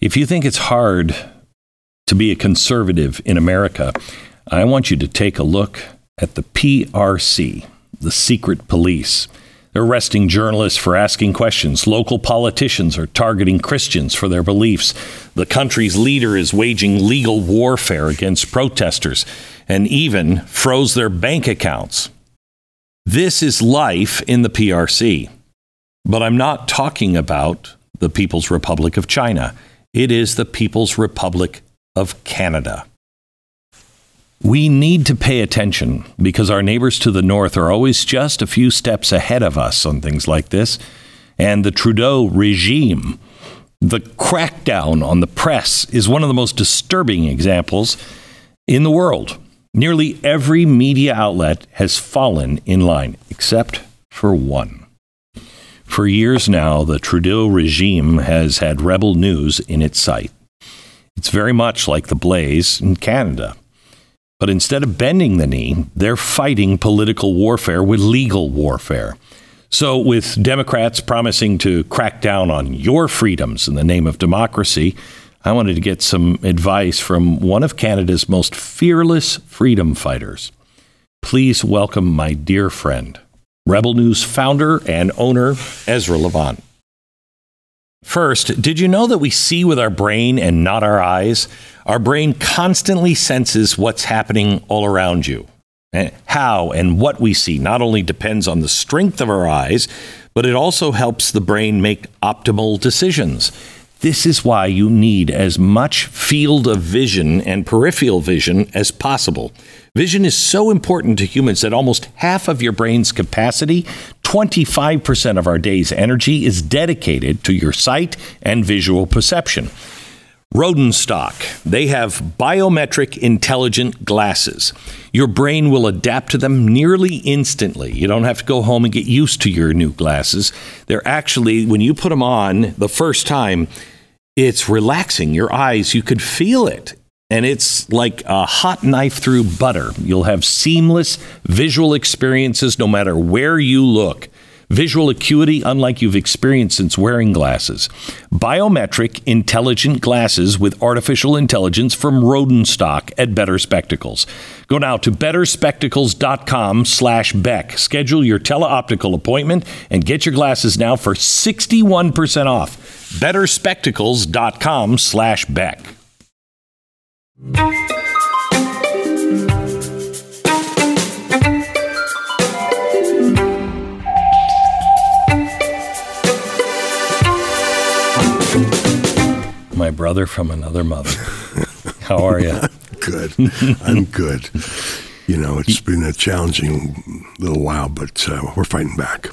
If you think it's hard to be a conservative in America, I want you to take a look at the PRC, the secret police. They're arresting journalists for asking questions. Local politicians are targeting Christians for their beliefs. The country's leader is waging legal warfare against protesters and even froze their bank accounts. This is life in the PRC. But I'm not talking about the People's Republic of China. It is the People's Republic of Canada. We need to pay attention because our neighbors to the north are always just a few steps ahead of us on things like this. And the Trudeau regime, the crackdown on the press, is one of the most disturbing examples in the world. Nearly every media outlet has fallen in line, except for one. For years now, the Trudeau regime has had rebel news in its sight. It's very much like the Blaze in Canada. But instead of bending the knee, they're fighting political warfare with legal warfare. So, with Democrats promising to crack down on your freedoms in the name of democracy, I wanted to get some advice from one of Canada's most fearless freedom fighters. Please welcome my dear friend, Rebel News founder and owner, Ezra Levant. First, did you know that we see with our brain and not our eyes? Our brain constantly senses what's happening all around you. Eh, how and what we see not only depends on the strength of our eyes, but it also helps the brain make optimal decisions. This is why you need as much field of vision and peripheral vision as possible. Vision is so important to humans that almost half of your brain's capacity, 25% of our day's energy, is dedicated to your sight and visual perception. Rodenstock, they have biometric intelligent glasses. Your brain will adapt to them nearly instantly. You don't have to go home and get used to your new glasses. They're actually, when you put them on the first time, it's relaxing. Your eyes, you could feel it. And it's like a hot knife through butter. You'll have seamless visual experiences no matter where you look. Visual acuity, unlike you've experienced since wearing glasses. Biometric intelligent glasses with artificial intelligence from Rodenstock at Better Spectacles. Go now to betterspectacles.com slash Beck. Schedule your teleoptical appointment and get your glasses now for 61% off. betterspectacles.com slash Beck. My brother from another mother. How are you? good. I'm good. You know, it's been a challenging little while, but uh, we're fighting back.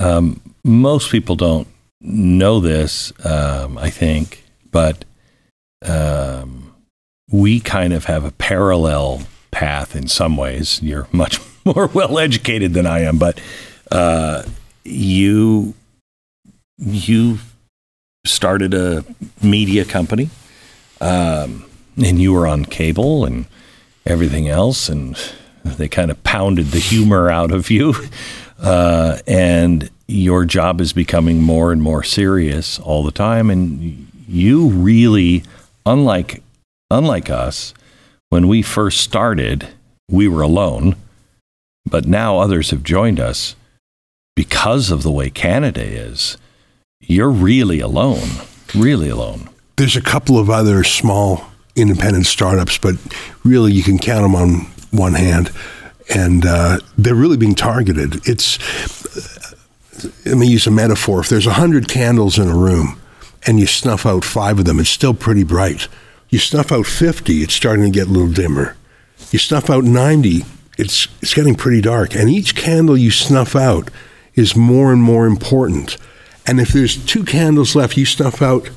Um, most people don't know this, um, I think, but um, we kind of have a parallel path in some ways. You're much more well educated than I am, but uh, you you started a media company, um, and you were on cable and everything else, and they kind of pounded the humor out of you, uh, and your job is becoming more and more serious all the time, and you really, unlike unlike us, when we first started, we were alone, but now others have joined us because of the way Canada is. You're really alone, really alone. There's a couple of other small independent startups, but really you can count them on one hand, and uh, they're really being targeted. It's let me use a metaphor. If there's hundred candles in a room, and you snuff out five of them, it's still pretty bright. You snuff out 50, it's starting to get a little dimmer. You snuff out 90, it's, it's getting pretty dark. And each candle you snuff out is more and more important. And if there's two candles left, you snuff out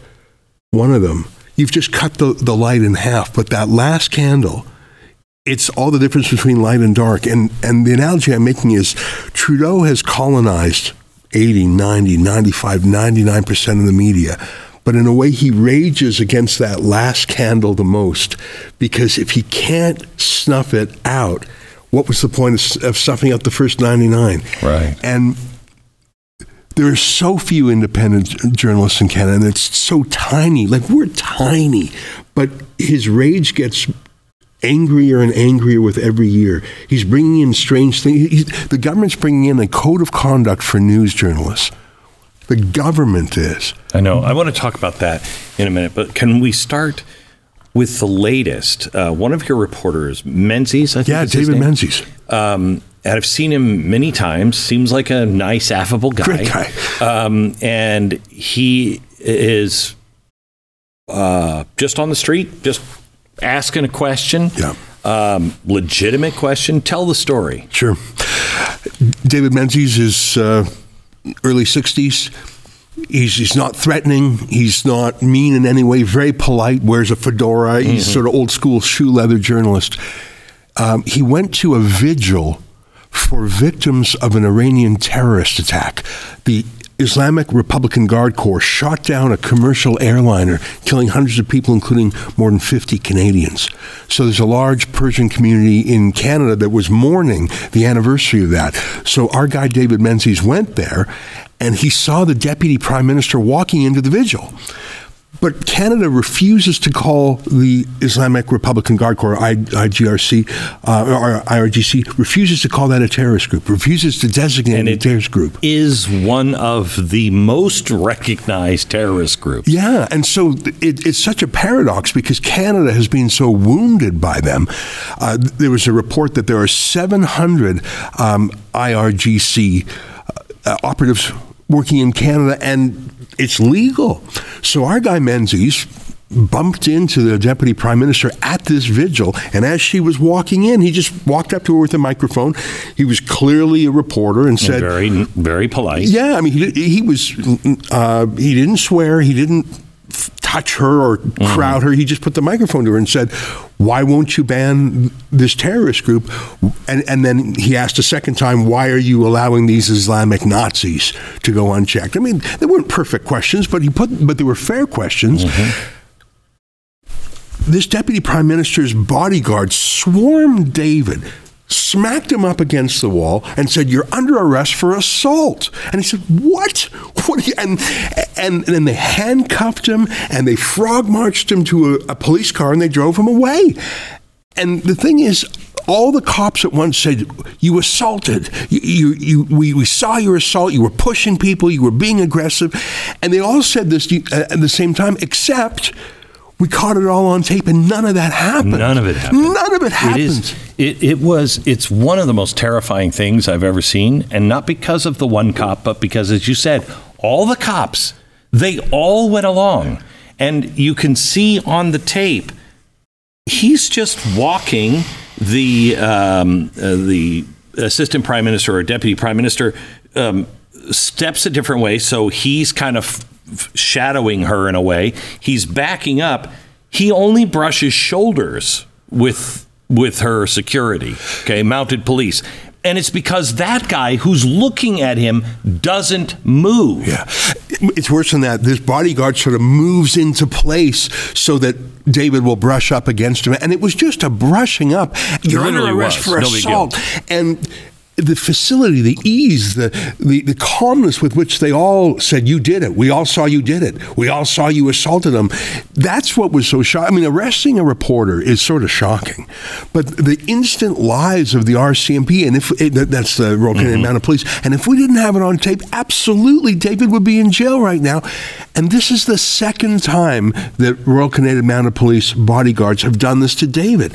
one of them. You've just cut the, the light in half. But that last candle, it's all the difference between light and dark. And, and the analogy I'm making is Trudeau has colonized 80, 90, 95, 99% of the media but in a way he rages against that last candle the most because if he can't snuff it out what was the point of, of snuffing out the first 99 right and there are so few independent journalists in Canada, and it's so tiny. Like we're tiny, but his rage gets angrier and angrier with every year. He's bringing in strange things. He's, the government's bringing in a code of conduct for news journalists. The government is. I know. I want to talk about that in a minute, but can we start with the latest? Uh, one of your reporters, Menzies, I think. Yeah, David Menzies. Um, and I've seen him many times. Seems like a nice, affable guy. Great guy. Um, and he is uh, just on the street, just asking a question. Yeah. Um, legitimate question. Tell the story. Sure. David Menzies is uh, early 60s. He's, he's not threatening. He's not mean in any way. Very polite. Wears a fedora. He's sort of old school shoe leather journalist. Um, he went to a vigil for victims of an Iranian terrorist attack. The Islamic Republican Guard Corps shot down a commercial airliner, killing hundreds of people, including more than 50 Canadians. So there's a large Persian community in Canada that was mourning the anniversary of that. So our guy David Menzies went there and he saw the deputy prime minister walking into the vigil. But Canada refuses to call the Islamic Republican Guard Corps, I, IGRC, uh, or IRGC, refuses to call that a terrorist group, refuses to designate And it a terrorist group. Is one of the most recognized terrorist groups. Yeah, and so it, it's such a paradox because Canada has been so wounded by them. Uh, there was a report that there are 700 um, IRGC uh, operatives working in Canada, and it's legal. So our guy Menzies bumped into the deputy prime minister at this vigil, and as she was walking in, he just walked up to her with a microphone. He was clearly a reporter and said, Very, very polite. yeah, I mean, he, he was, uh, he didn't swear, he didn't touch her or crowd her. He just put the microphone to her and said, "Why won't you ban this terrorist group?" And and then he asked a second time, "Why are you allowing these Islamic Nazis to go unchecked?" I mean, they weren't perfect questions, but he put, but they were fair questions. This deputy prime minister's bodyguard swarmed David, smacked him up against the wall, and said, "You're under arrest for assault." And he said, "What? What?" And and then they handcuffed him and they frog marched him to a, a police car and they drove him away. And the thing is. All the cops at once said, "You assaulted. You, you, you we, we saw your assault. You were pushing people. You were being aggressive," and they all said this uh, at the same time, except we caught it all on tape, and none of that happened. None of it happened. None of it happened. It is. It, it was. It's one of the most terrifying things I've ever seen, and not because of the one cop, but because, as you said, all the cops they all went along, and you can see on the tape he's just walking the um, uh, the assistant prime minister or deputy prime minister um, steps a different way, so he's kind of shadowing her in a way. He's backing up. He only brushes shoulders with with her security, okay, mounted police. And it's because that guy who's looking at him doesn't move. Yeah. It's worse than that. This bodyguard sort of moves into place so that David will brush up against him. And it was just a brushing up. You're under literally arrest was. for No assault. And the facility, the ease, the, the, the calmness with which they all said, You did it. We all saw you did it. We all saw you assaulted them. That's what was so shocking. I mean, arresting a reporter is sort of shocking. But the instant lies of the RCMP, and if that's the Royal Canadian mm-hmm. Mounted Police, and if we didn't have it on tape, absolutely David would be in jail right now. And this is the second time that Royal Canadian Mounted Police bodyguards have done this to David.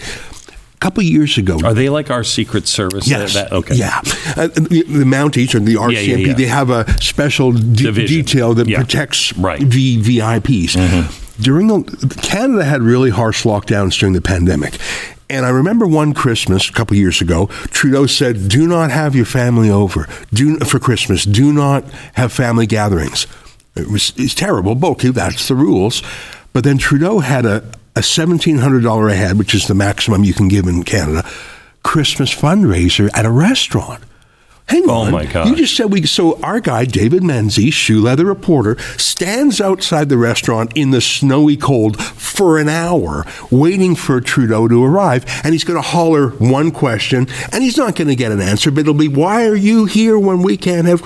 A couple years ago, Are they like our Secret Service? Yes. That- okay. Yeah. Uh, the, the Mounties or the RCMP, yeah, yeah. they have a special de- detail that Yeah. protects Right. Mm-hmm. VIPs. During the Canada had really harsh lockdowns during the pandemic. And I remember one Christmas a couple years ago, Trudeau said, "Do not have your family over. Do for Christmas. Do not have family gatherings." It was it's terrible, but okay, that's the rules. But then Trudeau had a, a seventeen hundred dollar a head, which is the maximum you can give in Canada, Christmas fundraiser at a restaurant. Hang Oh, on. my gosh. You just said we. So our guy David Menzies, shoe leather reporter, stands outside the restaurant in the snowy cold for an hour, waiting for Trudeau to arrive, and he's going to holler one question, and he's not going to get an answer, but it'll be, "Why are you here when we can't have?"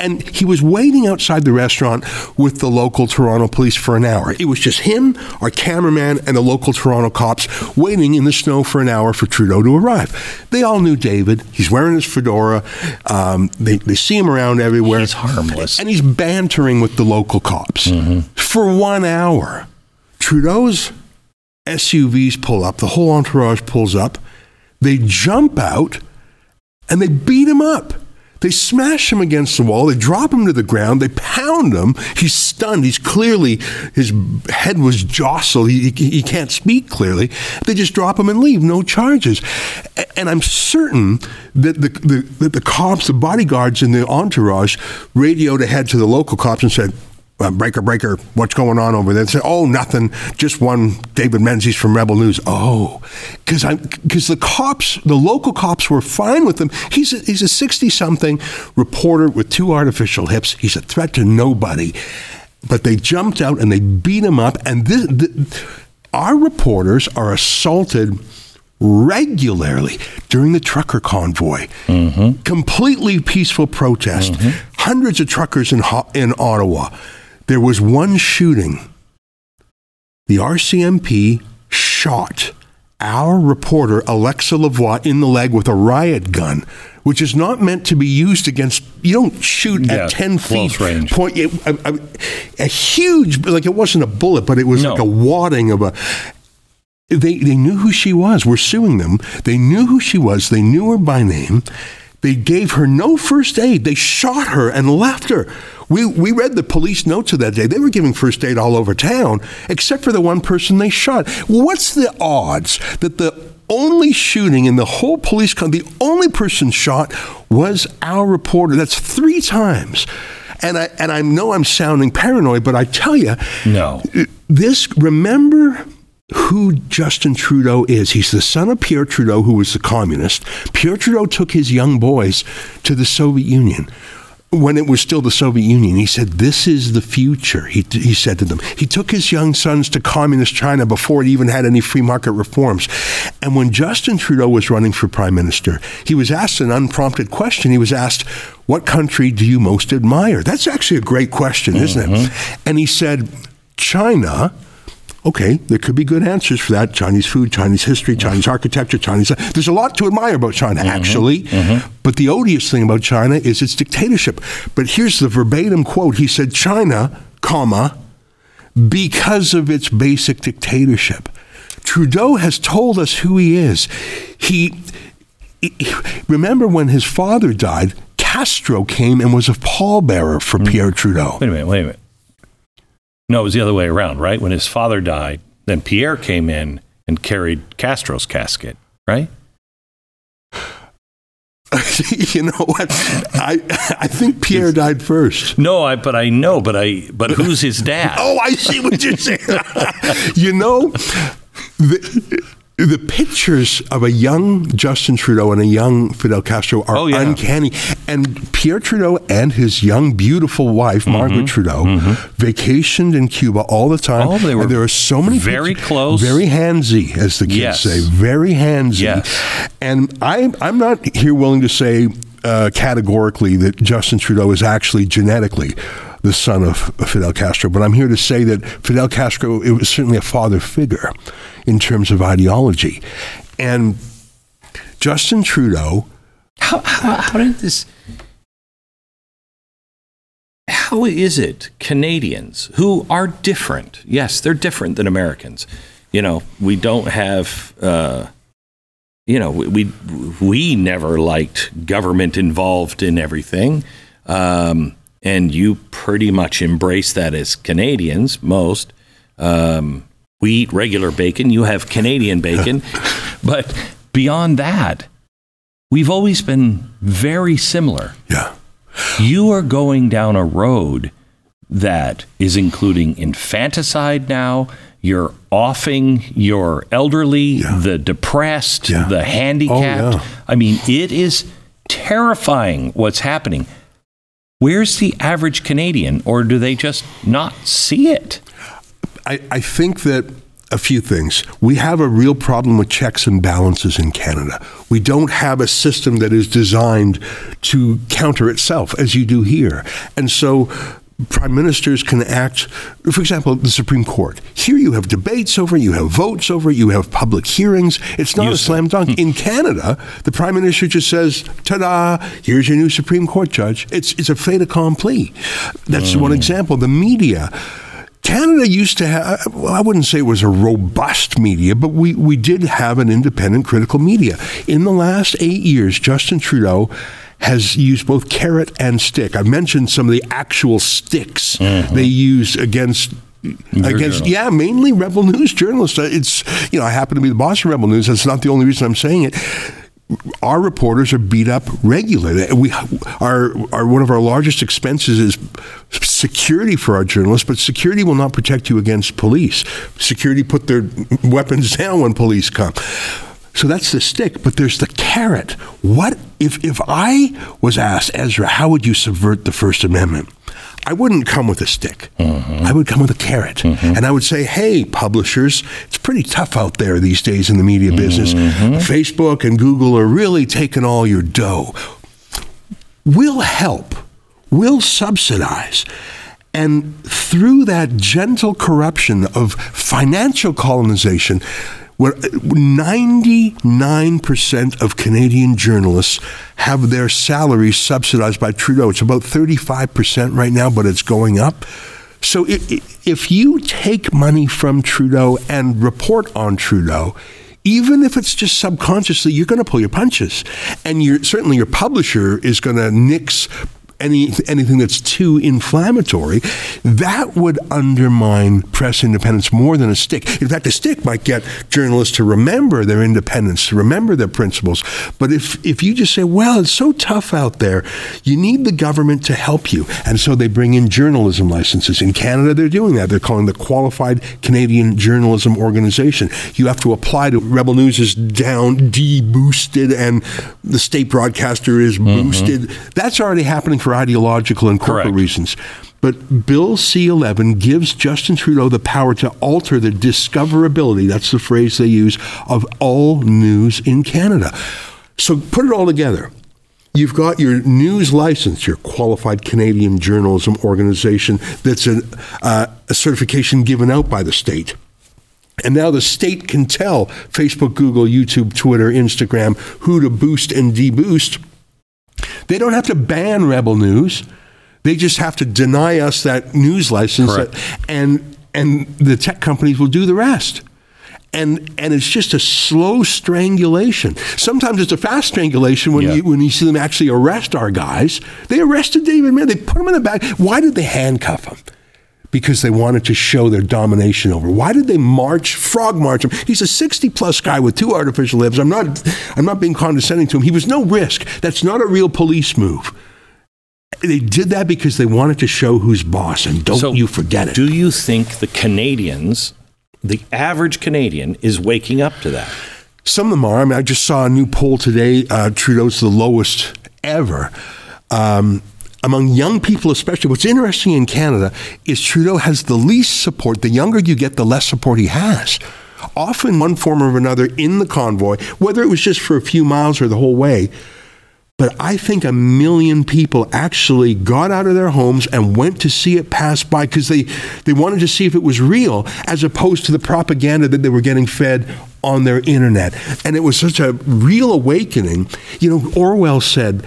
Chris-" And he was waiting outside the restaurant with the local Toronto police for an hour. It was just him, our cameraman, and the local Toronto cops waiting in the snow for an hour for Trudeau to arrive. They all knew David. He's wearing his fedora. Um, they, they see him around everywhere. He's harmless. And he's bantering with the local cops for one hour. Trudeau's SUVs pull up, the whole entourage pulls up. They jump out and they beat him up. They smash him against the wall. They drop him to the ground. They pound him. He's stunned. He's clearly, his head was jostled. He, he, he can't speak clearly. They just drop him and leave, no charges. And I'm certain that the, the, that the cops, the bodyguards in the entourage, radioed ahead to the local cops and said, uh, breaker, breaker, what's going on over there? They said, oh, nothing, just one David Menzies from Rebel News. Oh, because I because the cops, the local cops were fine with him. He's a, he's a sixty something reporter with two artificial hips. He's a threat to nobody. But they jumped out and they beat him up. And this, th our reporters are assaulted regularly during the trucker convoy. Completely peaceful protest. Hundreds of truckers in, in Ottawa. There was one shooting. The RCMP shot our reporter, Alexa Lavoie, in the leg with a riot gun, which is not meant to be used against. You don't shoot Yeah, at 10 close feet. range. Point, a, a, a huge, like it wasn't a bullet, but it was No. like a wadding of a. They, they knew who she was. We're suing them. They knew who she was. They knew her by name. They gave her no first aid. They shot her and left her. We, we read the police notes of that day. They were giving first aid all over town, except for the one person they shot. What's the odds that the only shooting in the whole police con, the only person shot was our reporter? That's three times. And I, and I know I'm sounding paranoid, but I tell you, No. this remember who Justin Trudeau is. He's the son of Pierre Trudeau, who was the communist. Pierre Trudeau took his young boys to the Soviet Union when it was still the Soviet Union. He said, This is the future, he, he said to them. He took his young sons to communist China before it even had any free market reforms. And when Justin Trudeau was running for prime minister, he was asked an unprompted question. He was asked, What country do you most admire? That's actually a great question, isn't it? Mm-hmm. And he said, China. Okay, there could be good answers for that. Chinese food, Chinese history, Chinese architecture, Chinese. There's a lot to admire about China, mm-hmm. actually. Mm-hmm. But the odious thing about China is its dictatorship. But here's the verbatim quote. He said, China, comma, because of its basic dictatorship. Trudeau has told us who he is. He, he- remember when his father died, Castro came and was a pallbearer for mm. Pierre Trudeau. Wait a minute, wait a minute. No, it was the other way around, right? When his father died, then Pierre came in and carried Castro's casket, right? you know what? I I think Pierre died first. No, I but I know, but I but who's his dad? Oh, I see what you're saying. you know, the, the pictures of a young Justin Trudeau and a young Fidel Castro are Oh, yeah. uncanny. And Pierre Trudeau and his young, beautiful wife, Mm-hmm. Margaret Trudeau, vacationed in Cuba all the time. Oh, they were and there are so many very pictures- close. very handsy, as the kids Yes. say, very handsy. Yes. And I, I'm not here willing to say uh, categorically that Justin Trudeau is actually genetically the son of Fidel Castro, but I'm here to say that Fidel Castro it was certainly a father figure in terms of ideology, and Justin Trudeau. How, how, how did this? How is it Canadians who are different? Yes, they're different than Americans. You know, we don't have. Uh, you know, we, we we never liked government involved in everything, um, and you pretty much embrace that as Canadians. Most um, we eat regular bacon. You have Canadian bacon, but beyond that, we've always been very similar. Yeah, You are going down a road that is including infanticide now. You're offing your elderly, the depressed, Yeah. the handicapped. Oh, yeah. I mean, it is terrifying what's happening. Where's the average Canadian, or do they just not see it? I, I think that a few things. We have a real problem with checks and balances in Canada. We don't have a system that is designed to counter itself as you do here. And so prime ministers can act, for example, the Supreme Court. Here you have debates over you have votes over you have public hearings. It's not a slam dunk. in Canada, the prime minister just says, ta da, here's your new Supreme Court judge. It's, it's a fait accompli. That's mm. one example. The media. Canada used to have, well, I wouldn't say it was a robust media, but we, we did have an independent critical media. In the last eight years, Justin Trudeau has used both carrot and stick. I mentioned some of the actual sticks mm-hmm. they use against your against journal. yeah mainly rebel news journalists uh, it's you know i happen to be the boss of rebel news that's not the only reason i'm saying it our reporters are beat up regularly. We our, our one of our largest expenses is security for our journalists, but security will not protect you against police. Security put their weapons down when police come. So that's the stick, but there's the carrot. What if if I was asked, Ezra, how would you subvert the First Amendment? I wouldn't come with a stick. Mm-hmm. I would come with a carrot. Mm-hmm. And I would say, hey, publishers, it's pretty tough out there these days in the media business. Mm-hmm. Facebook and Google are really taking all your dough. We'll help, we'll subsidize. And through that gentle corruption of financial colonization, where uh, 99% of Canadian journalists have their salaries subsidized by Trudeau. It's about 35% right now, but it's going up. So if you take money from Trudeau and report on Trudeau, even if it's just subconsciously, you're going to pull your punches, and certainly your publisher is going to nix any anything that's too inflammatory, that would undermine press independence more than a stick. In fact, a stick might get journalists to remember their independence, to remember their principles. But if if you just say, "Well, it's so tough out there," you need the government to help you, and so they bring in journalism licenses. In Canada, they're doing that. They're calling the Qualified Canadian Journalism Organization. You have to apply to Rebel News is down, de-boosted, and the state broadcaster is mm-hmm. boosted. That's already happening for for ideological and corporate Correct. reasons. But Bill C 11 gives Justin Trudeau the power to alter the discoverability, that's the phrase they use, of all news in Canada. So put it all together. You've got your news license, your qualified Canadian journalism organization, that's a, uh, a certification given out by the state. And now the state can tell Facebook, Google, YouTube, Twitter, Instagram who to boost and deboost they don't have to ban Rebel News. They just have to deny us that news license, that, and and the tech companies will do the rest. And and it's just a slow strangulation. Sometimes it's a fast strangulation when yeah. you when you see them actually arrest our guys. They arrested David Mayer. They put him in a bag. Why did they handcuff him? Because they wanted to show their domination over. Why did they march, frog march him? He's a 60 plus guy with two artificial limbs. I'm not, I'm not being condescending to him. He was no risk. That's not a real police move. They did that because they wanted to show who's boss, and don't so you forget it. Do you think the Canadians, the average Canadian, is waking up to that? Some of them are. I mean, I just saw a new poll today. Uh, Trudeau's the lowest ever. Um, among young people, especially, what's interesting in Canada is Trudeau has the least support. The younger you get, the less support he has. Often, one form or another, in the convoy, whether it was just for a few miles or the whole way. But I think a million people actually got out of their homes and went to see it pass by because they, they wanted to see if it was real, as opposed to the propaganda that they were getting fed on their internet. And it was such a real awakening. You know, Orwell said,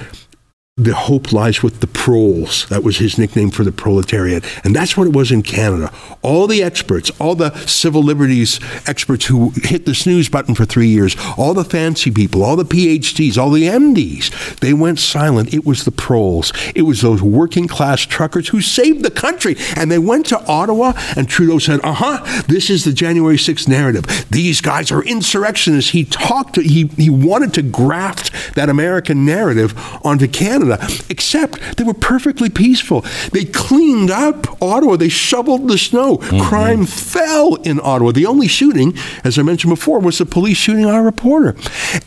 the hope lies with the proles. That was his nickname for the proletariat. And that's what it was in Canada. All the experts, all the civil liberties experts who hit the snooze button for three years, all the fancy people, all the PhDs, all the MDs, they went silent. It was the proles. It was those working class truckers who saved the country. And they went to Ottawa, and Trudeau said, uh huh, this is the January 6th narrative. These guys are insurrectionists. He talked, he, he wanted to graft that American narrative onto Canada. Canada, except they were perfectly peaceful. They cleaned up Ottawa, they shoveled the snow. Mm-hmm. Crime fell in Ottawa. The only shooting, as I mentioned before, was the police shooting our reporter.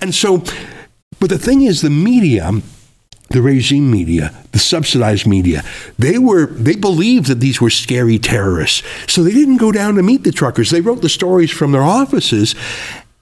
And so, but the thing is, the media the regime media, the subsidized media, they were they believed that these were scary terrorists. So they didn't go down to meet the truckers. They wrote the stories from their offices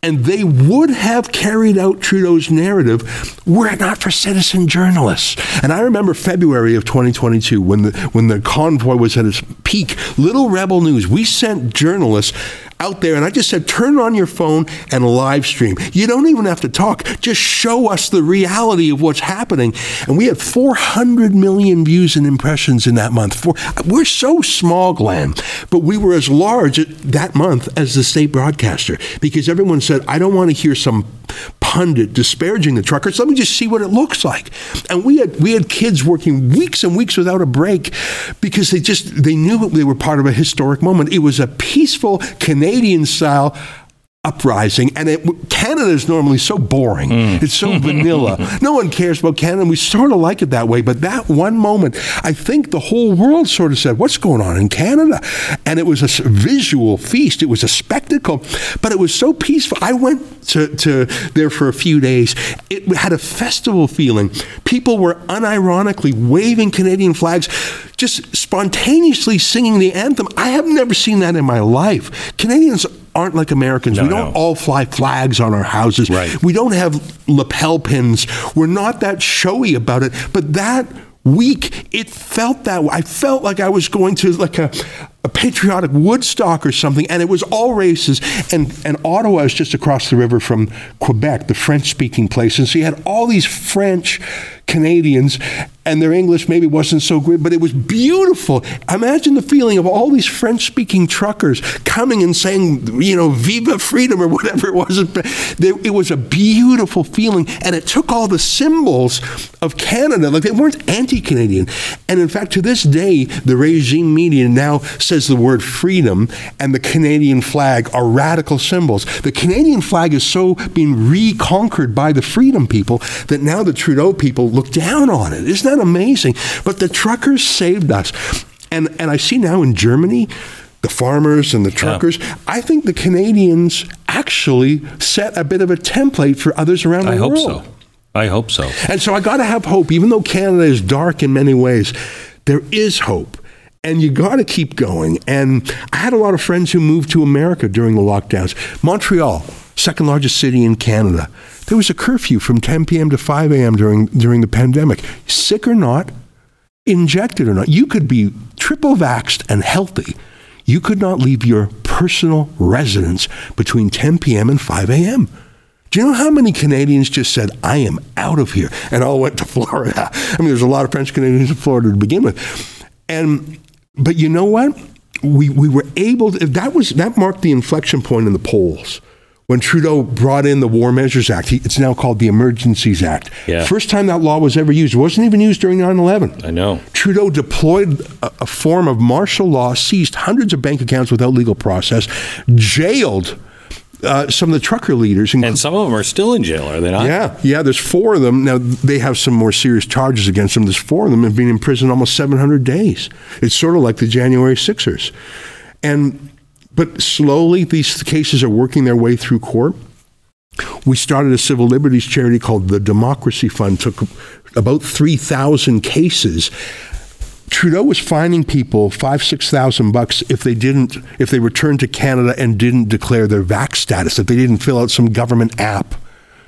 and they would have carried out Trudeau's narrative were it not for citizen journalists. And I remember February of 2022 when the when the convoy was at its peak. Little Rebel News, we sent journalists out there and I just said turn on your phone and live stream. You don't even have to talk. Just show us the reality of what's happening. And we had 400 million views and impressions in that month. For, we're so small, Glenn, but we were as large that month as the state broadcaster because everyone said, I don't want to hear some pundit disparaging the truckers. Let me just see what it looks like. And we had we had kids working weeks and weeks without a break because they just they knew they were part of a historic moment. It was a peaceful Canadian style uprising and it, canada is normally so boring. Mm. it's so vanilla. No one cares about canada we sort of like it that way but that one moment i think the whole world sort of said what's going on in canada? And it was a visual feast. It was a spectacle but it was so peaceful. I went to, to there for a few days. It had a festival feeling. People were unironically waving canadian flags just spontaneously singing the anthem i have never seen that in my life canadians aren't like Americans. No, we don't no. all fly flags on our houses. Right. We don't have lapel pins. We're not that showy about it. But that week, it felt that way. I felt like I was going to like a, a patriotic Woodstock or something, and it was all races. And, and Ottawa is just across the river from Quebec, the French speaking place. And so you had all these French Canadians, and their English maybe wasn't so great, but it was beautiful. Imagine the feeling of all these French speaking truckers coming and saying, you know, Viva freedom or whatever it was. It was a beautiful feeling, and it took all the symbols of Canada, like they weren't anti Canadian. And in fact, to this day, the regime media now says the word freedom and the Canadian flag are radical symbols. The Canadian flag is so being reconquered by the freedom people that now the Trudeau people look down on it. Isn't that amazing? But the truckers saved us. And, and I see now in Germany, the farmers and the truckers. Yeah. I think the Canadians actually set a bit of a template for others around the I world. I hope so. I hope so. And so I got to have hope, even though Canada is dark in many ways. There is hope. And you got to keep going. And I had a lot of friends who moved to America during the lockdowns. Montreal, second largest city in Canada. There was a curfew from 10 p.m. to 5 a.m. during during the pandemic. Sick or not, injected or not, you could be triple vaxxed and healthy. You could not leave your personal residence between 10 p.m. and 5 a.m. Do you know how many Canadians just said, I am out of here, and all went to Florida? I mean, there's a lot of French Canadians in Florida to begin with. And, but you know what? We, we were able to, that was, that marked the inflection point in the polls when Trudeau brought in the War Measures Act. He, it's now called the Emergencies Act. Yeah. First time that law was ever used. It wasn't even used during 9 11. I know. Trudeau deployed a, a, form of martial law, seized hundreds of bank accounts without legal process, jailed. Uh, some of the trucker leaders. And some of them are still in jail, are they not? Yeah, yeah. There's four of them. Now, they have some more serious charges against them. There's four of them have been in prison almost 700 days. It's sort of like the January Sixers. And but slowly, these cases are working their way through court. We started a civil liberties charity called the Democracy Fund, took about 3,000 cases. Trudeau was fining people five, six thousand bucks if they didn't, if they returned to Canada and didn't declare their vax status, if they didn't fill out some government app.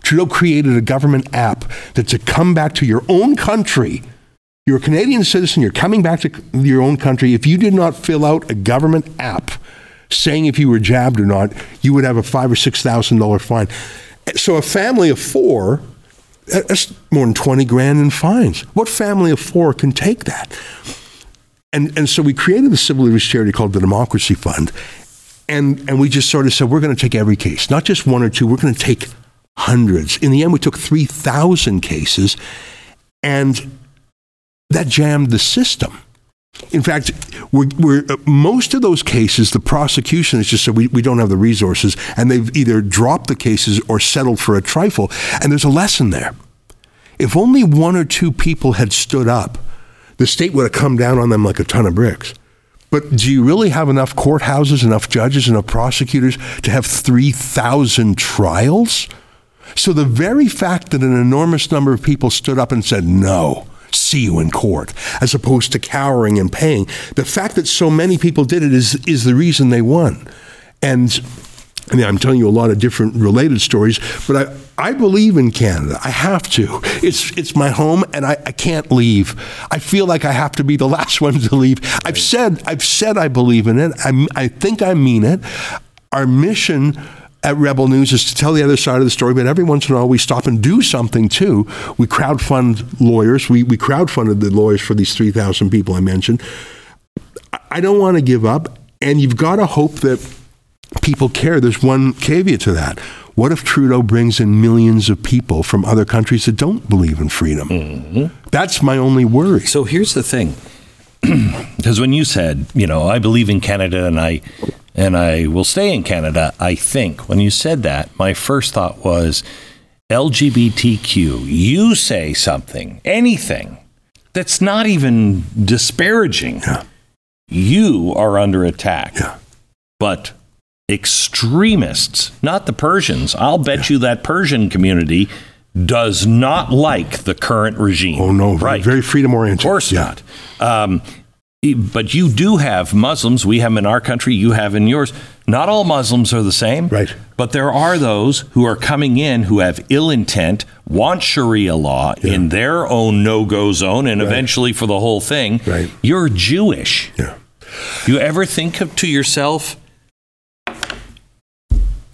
Trudeau created a government app that to come back to your own country, you're a Canadian citizen, you're coming back to your own country. If you did not fill out a government app saying if you were jabbed or not, you would have a five or six thousand dollar fine. So a family of four, that's more than twenty grand in fines. What family of four can take that? And and so we created a civil liberties charity called the Democracy Fund, and and we just sort of said we're going to take every case, not just one or two. We're going to take hundreds. In the end, we took three thousand cases, and that jammed the system in fact, we're, we're, uh, most of those cases, the prosecution has just said we, we don't have the resources, and they've either dropped the cases or settled for a trifle. And there's a lesson there. If only one or two people had stood up, the state would have come down on them like a ton of bricks. But do you really have enough courthouses, enough judges, enough prosecutors to have 3,000 trials? So the very fact that an enormous number of people stood up and said no, see you in court, as opposed to cowering and paying, the fact that so many people did it is is the reason they won. And I mean, I'm telling you a lot of different related stories, but I, I believe in Canada. I have to. It's it's my home, and I, I can't leave. I feel like I have to be the last one to leave. I've said I've said I believe in it. I, I think I mean it. Our mission at Rebel News is to tell the other side of the story, but every once in a while we stop and do something too. We crowdfund lawyers. We, we crowdfunded the lawyers for these 3,000 people I mentioned. I don't want to give up, and you've got to hope that people care. There's one caveat to that. What if Trudeau brings in millions of people from other countries that don't believe in freedom? Mm-hmm. That's my only worry. So here's the thing. Because when you said, you know, I believe in Canada and I and I will stay in Canada, I think when you said that, my first thought was LGBTQ. You say something, anything that's not even disparaging. Yeah. You are under attack. Yeah. But extremists, not the Persians. I'll bet you that Persian community does not like the current regime. Oh no, right? Very freedom oriented. Of course yeah. not. Um, but you do have Muslims. We have them in our country. You have in yours. Not all Muslims are the same. Right. But there are those who are coming in who have ill intent, want Sharia law yeah. in their own no go zone, and right. eventually for the whole thing. Right. You're Jewish. Yeah. You ever think of, to yourself,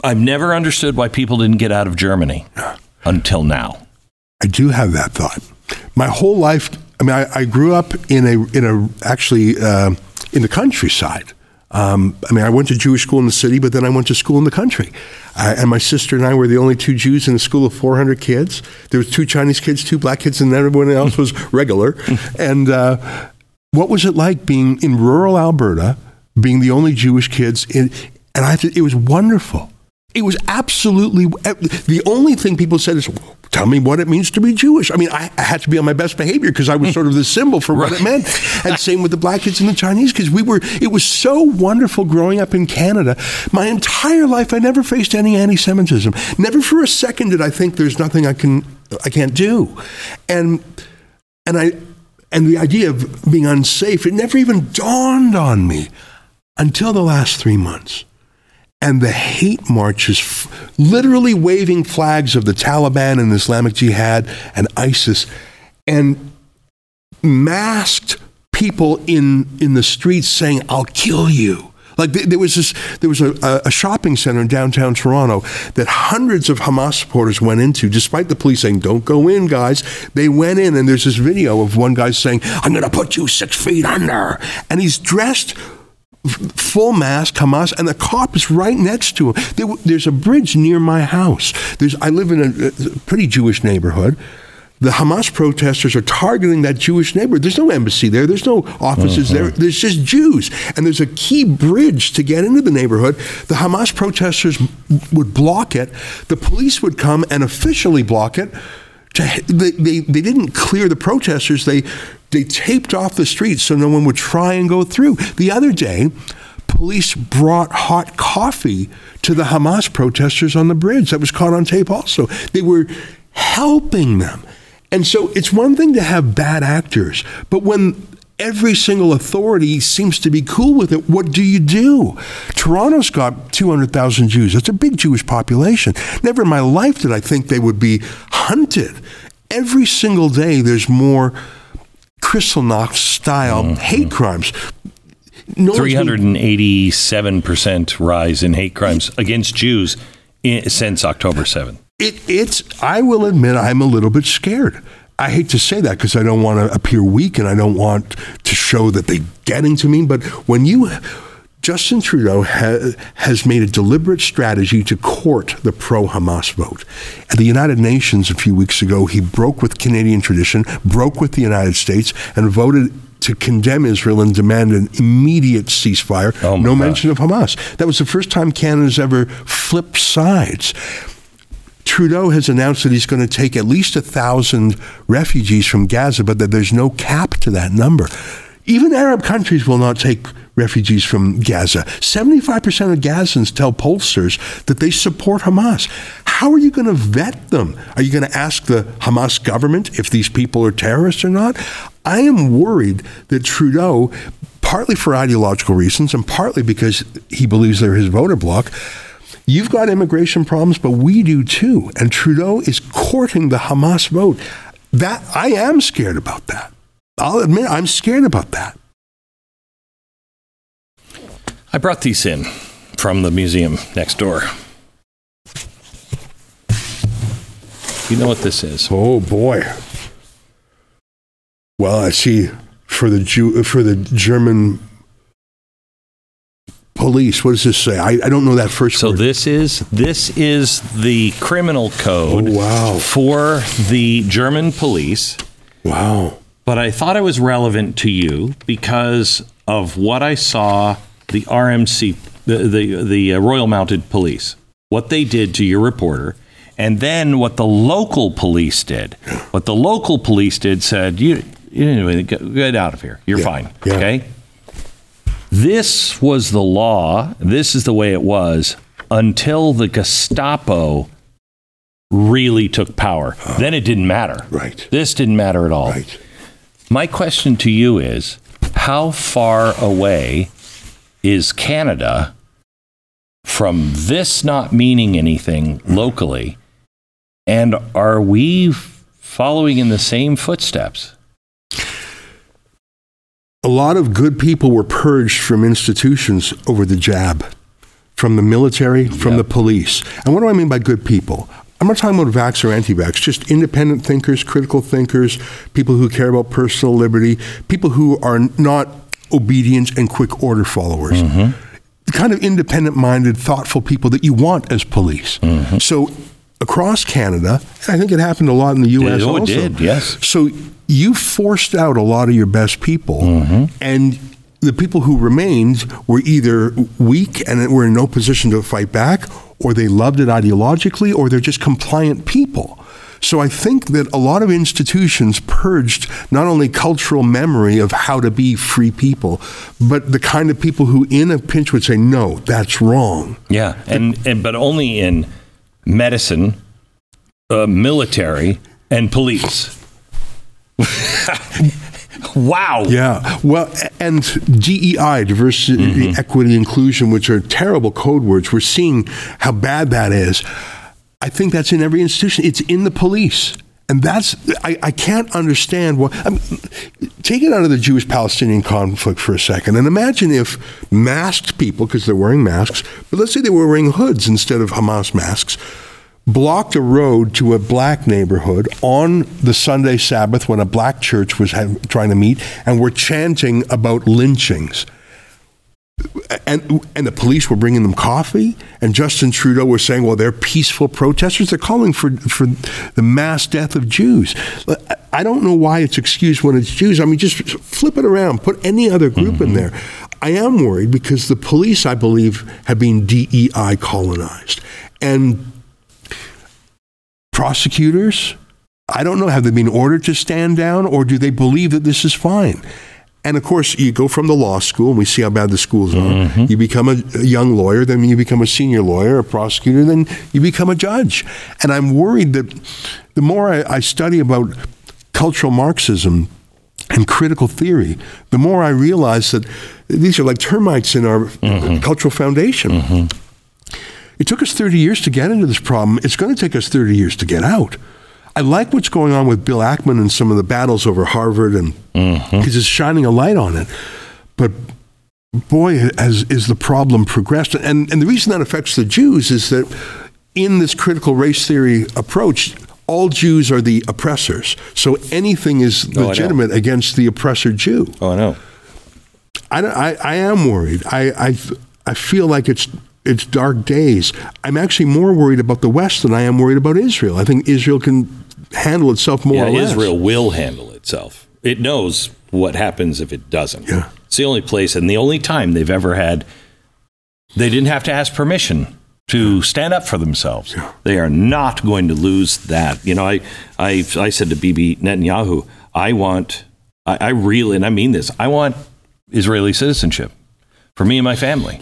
I've never understood why people didn't get out of Germany until now. I do have that thought. My whole life, I mean, I, I grew up in a in a actually uh, in the countryside. Um, I mean, I went to Jewish school in the city, but then I went to school in the country. Uh, and my sister and I were the only two Jews in a school of 400 kids. There was two Chinese kids, two black kids, and everyone else was regular. and uh, what was it like being in rural Alberta, being the only Jewish kids? In, and I it was wonderful. It was absolutely the only thing people said is, "Tell me what it means to be Jewish." I mean, I, I had to be on my best behavior because I was hmm. sort of the symbol for what it meant. And same with the black kids and the Chinese because we were. It was so wonderful growing up in Canada. My entire life, I never faced any anti-Semitism. Never for a second did I think there's nothing I can I can't do, and and I and the idea of being unsafe. It never even dawned on me until the last three months and the hate marches, f- literally waving flags of the Taliban and Islamic Jihad and ISIS, and masked people in, in the streets saying, I'll kill you. Like there was this, there was a, a, shopping center in downtown Toronto that hundreds of Hamas supporters went into, despite the police saying, "Don't go in, guys." They went in, and there's this video of one guy saying, "I'm going to put you six feet under," and he's dressed full mask Hamas, and the cop is right next to him. There, there's a bridge near my house. There's, I live in a, a pretty Jewish neighborhood. The Hamas protesters are targeting that Jewish neighborhood. There's no embassy there. There's no offices uh-huh. there. There's just Jews. And there's a key bridge to get into the neighborhood. The Hamas protesters would block it. The police would come and officially block it. They, they, they didn't clear the protesters. They they taped off the streets so no one would try and go through. The other day, police brought hot coffee to the Hamas protesters on the bridge. That was caught on tape also. They were helping them. And so it's one thing to have bad actors, but when every single authority seems to be cool with it. What do you do? Toronto's got 200,000 Jews. That's a big Jewish population. Never in my life did I think they would be hunted. Every single day, there's more Kristallnacht style mm-hmm. hate crimes. 387% rise in hate crimes against Jews in, since October 7th. It, it's, I will admit, I'm a little bit scared. I hate to say that because I don't want to appear weak and I don't want to show that they're getting to me. But when you, Justin Trudeau ha, has made a deliberate strategy to court the pro Hamas vote. At the United Nations a few weeks ago, he broke with Canadian tradition, broke with the United States, and voted to condemn Israel and demand an immediate ceasefire. Oh no gosh. mention of Hamas. That was the first time Canada's ever flipped sides. Trudeau has announced that he's going to take at least a thousand refugees from Gaza, but that there's no cap to that number. Even Arab countries will not take refugees from Gaza. 75% of Gazans tell pollsters that they support Hamas. how are you going to vet them? Are you going to ask the Hamas government if these people are terrorists or not? I am worried that Trudeau, partly for ideological reasons and partly because he believes they're his voter bloc, You've got immigration problems, but we do too. And Trudeau is courting the Hamas vote. That I am scared about that. I'll admit I'm scared about that. I brought these in from the museum next door. You know what this is? Oh boy. Well, I see for the Jew for the German police. What does this say? I, I don't know that first So word. this is this is the criminal code Oh, wow. for the German police. wow. But I thought it was relevant to you because of what I saw the RMC, the the, the uh, Royal Mounted Police, what they did to your reporter, and then what the local police did. What the local police did said, you, you anyway, get, get out of here. You're Yeah, fine. yeah. Okay. This was the law. This is the way it was until the Gestapo really took power. Then it didn't matter. Right. This didn't matter at all. Right. My question to you is how far away is Canada from this not meaning anything locally? And are we following in the same footsteps? A lot of good people were purged from institutions over the jab, from the military, from Yep. the police. And what do I mean by good people? I'm not talking about vax or anti vax, just independent thinkers, critical thinkers, people who care about personal liberty, people who are not obedient and quick order followers. The kind of independent minded, thoughtful people that you want as police. So across Canada, I think it happened a lot in the U.S. It also. did, yes. So you forced out a lot of your best people, Mm-hmm. and the people who remained were either weak and were in no position to fight back, or they loved it ideologically, or they're just compliant people. So I think that a lot of institutions purged not only cultural memory of how to be free people, but the kind of people who, in a pinch, would say, "No, that's wrong." Yeah, and, and but only in medicine, uh, military, and police. wow. Yeah. Well, and DEI, diversity, mm-hmm. equity, inclusion, which are terrible code words, we're seeing how bad that is. I think that's in every institution. It's in the police. And that's, I, I can't understand what, I mean, take it out of the Jewish Palestinian conflict for a second and imagine if masked people, because they're wearing masks, but let's say they were wearing hoods instead of Hamas masks, blocked a road to a black neighborhood on the Sunday Sabbath when a black church was ha- trying to meet and were chanting about lynchings. And, and the police were bringing them coffee, and Justin Trudeau was saying, well, they're peaceful protesters. They're calling for, for the mass death of Jews. I don't know why it's excused when it's Jews. I mean, just flip it around, put any other group in mm-hmm. there. I am worried because the police, I believe, have been DEI colonized. And prosecutors, I don't know, have they been ordered to stand down or do they believe that this is fine? And of course, you go from the law school, and we see how bad the schools are. Mm-hmm. You become a, a young lawyer, then you become a senior lawyer, a prosecutor, then you become a judge. And I'm worried that the more I, I study about cultural Marxism and critical theory, the more I realize that these are like termites in our mm-hmm. cultural foundation. Mm-hmm. It took us 30 years to get into this problem. It's going to take us 30 years to get out. I like what's going on with Bill Ackman and some of the battles over Harvard, and mm-hmm. because it's shining a light on it. But boy, has is the problem progressed, and and the reason that affects the Jews is that in this critical race theory approach. All Jews are the oppressors, so anything is Oh, legitimate against the oppressor Jew. Oh, I know. I, don't- I, I am worried. I, I, I feel like it's it's dark days. I'm actually more worried about the West than I am worried about Israel. I think Israel can handle itself more Yeah, or less. Israel will handle itself. It knows what happens if it doesn't. Yeah. It's the only place and the only time they've ever had. They didn't have to ask permission to stand up for themselves. Yeah. They are not going to lose that. You know, I, I, I said to Bibi Netanyahu, I want, I, I really, and I mean this, I want Israeli citizenship for me and my family.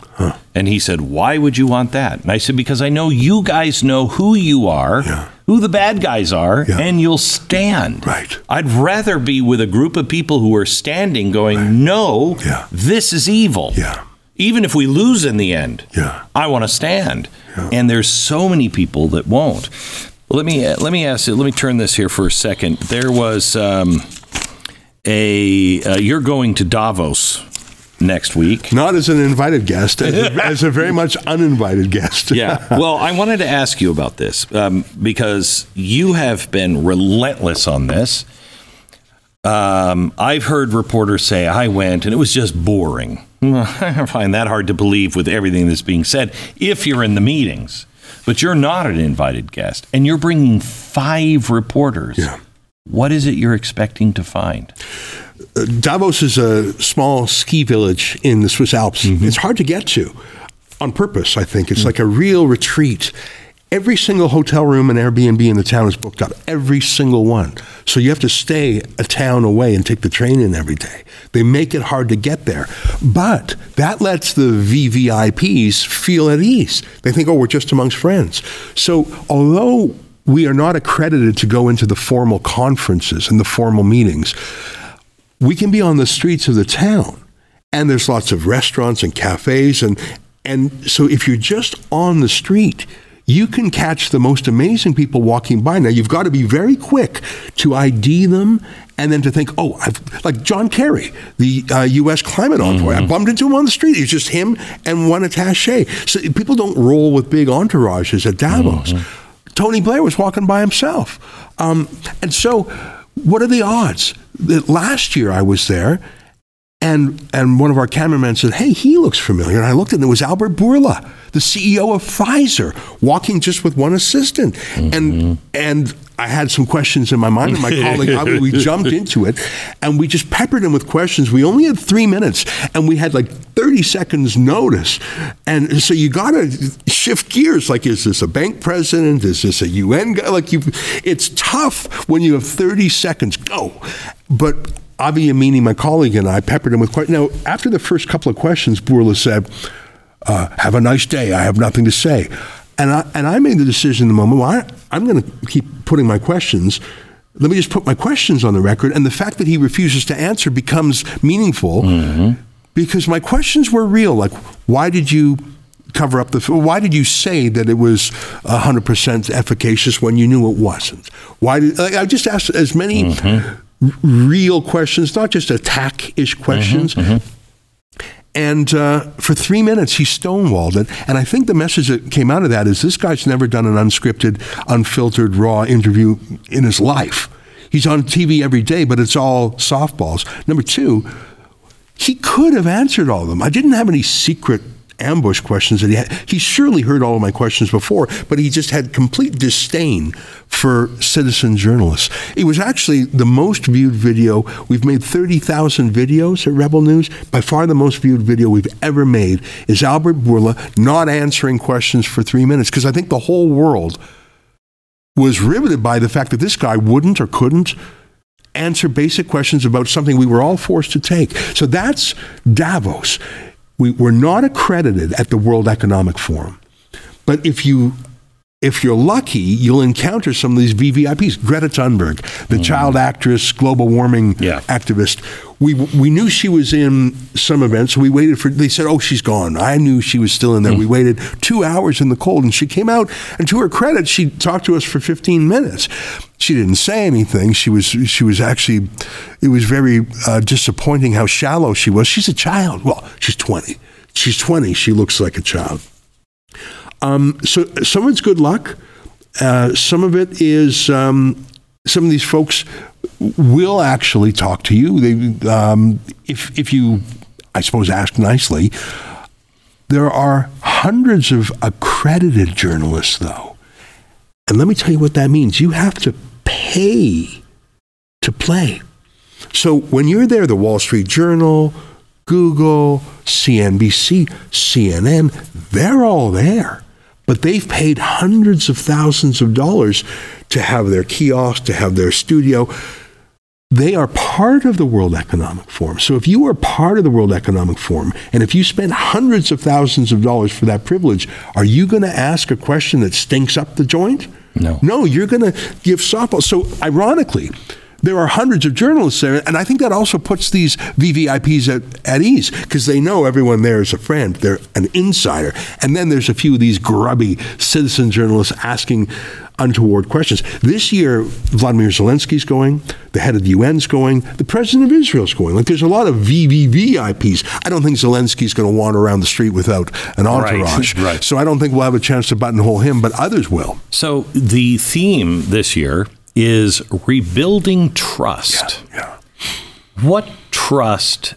And he said, Why would you want that? And I said, Because I know you guys know who you are, Yeah. who the bad guys are, Yeah. and you'll stand. Right. I'd rather be with a group of people who are standing going, No, Yeah. this is evil. Yeah. Even if we lose in the end, Yeah. I want to stand. And there's so many people that won't. Let me let me ask you. Let me turn this here for a second. There was um, a uh, you're going to Davos next week. Not as an invited guest, as a, as a very much uninvited guest. Yeah. Well, I wanted to ask you about this um, because you have been relentless on this. Um, I've heard reporters say, I went and it was just boring. I find that hard to believe with everything that's being said if you're in the meetings. But you're not an invited guest and you're bringing five reporters. Yeah. What is it you're expecting to find? Uh, Davos is a small ski village in the Swiss Alps. Mm-hmm. It's hard to get to on purpose, I think. It's mm. like a real retreat. Every single hotel room and Airbnb in the town is booked up, every single one. So you have to stay a town away and take the train in every day. They make it hard to get there. But that lets the VVIPs feel at ease. They think, oh, we're just amongst friends. So although we are not accredited to go into the formal conferences and the formal meetings, we can be on the streets of the town and there's lots of restaurants and cafes and and so if you're just on the street you can catch the most amazing people walking by. Now you've got to be very quick to id them and then to think oh I've, like john kerry the uh, u.s climate envoy. I bumped into him on the street. It's just him and one attache. So people don't roll with big entourages at davos Tony Blair was walking by himself. Um, and so, what are the odds that last year I was there and, and one of our cameramen said, Hey, he looks familiar. And I looked and it was Albert Bourla, the CEO of Pfizer, walking just with one assistant. And, and I had some questions in my mind, and my colleague, I- we jumped into it, and we just peppered him with questions. We only had three minutes, and we had like 30 seconds notice. And so you got to shift gears. Like, is this a bank president? Is this a UN guy? Like, you, it's tough when you have 30 seconds. Go. But Avi Yemini, my colleague, and I peppered him with questions. Now, after the first couple of questions, Bourla said, uh, "Have a nice day. I have nothing to say." And I and I made the decision in the moment. Well, I, I'm going to keep putting my questions. Let me just put my questions on the record. And the fact that he refuses to answer becomes meaningful mm-hmm. because my questions were real. Like, why did you cover up the? Why did you say that it was 100 percent efficacious when you knew it wasn't? Why did like, I just asked as many mm-hmm. r- real questions, not just attack-ish questions. Mm-hmm, And uh, for three minutes, he stonewalled it. And I think the message that came out of that is this guy's never done an unscripted, unfiltered, raw interview in his life. He's on TV every day, but it's all softballs. Number two, he could have answered all of them. I didn't have any secret ambush questions that he had. He surely heard all of my questions before, but he just had complete disdain for citizen journalists. It was actually the most viewed video. We've made 30,000 videos at Rebel News. By far the most viewed video we've ever made is Albert Bourla not answering questions for three minutes because I think the whole world was riveted by the fact that this guy wouldn't or couldn't answer basic questions about something we were all forced to take. So that's Davos. We, we're not accredited at the World Economic Forum. But if you if you're lucky, you'll encounter some of these VVIPs. Greta Thunberg, the mm. child actress, global warming Yeah. activist. We we knew she was in some events, so we waited for. They said, "Oh, she's gone." I knew she was still in there. We waited two hours in the cold, and she came out. And to her credit, she talked to us for 15 minutes. She didn't say anything. She was she was actually. It was very uh, disappointing how shallow she was. She's a child. Well, she's 20. She's 20. She looks like a child. Um, so some of it's good luck. Uh, some of it is um, some of these folks will actually talk to you. They, um, if if you, I suppose, ask nicely. There are hundreds of accredited journalists, though, and let me tell you what that means. You have to pay to play. So when you're there, the Wall Street Journal, Google, CNBC, CNN, they're all there. But they've paid hundreds of thousands of dollars to have their kiosk, to have their studio. They are part of the World Economic Forum. So if you are part of the World Economic Forum, and if you spend hundreds of thousands of dollars for that privilege, are you going to ask a question that stinks up the joint? No. No, you're going to give softball. So ironically, there are hundreds of journalists there, and I think that also puts these VVIPs at, at ease because they know everyone there is a friend. They're an insider. And then there's a few of these grubby citizen journalists asking untoward questions. This year, Vladimir Zelensky's going, the head of the UN's going, the president of Israel's going. Like there's a lot of VVVIPs. I don't think Zelensky's going to wander around the street without an entourage. Right, right. So I don't think we'll have a chance to buttonhole him, but others will. So the theme this year is rebuilding trust. Yeah. What trust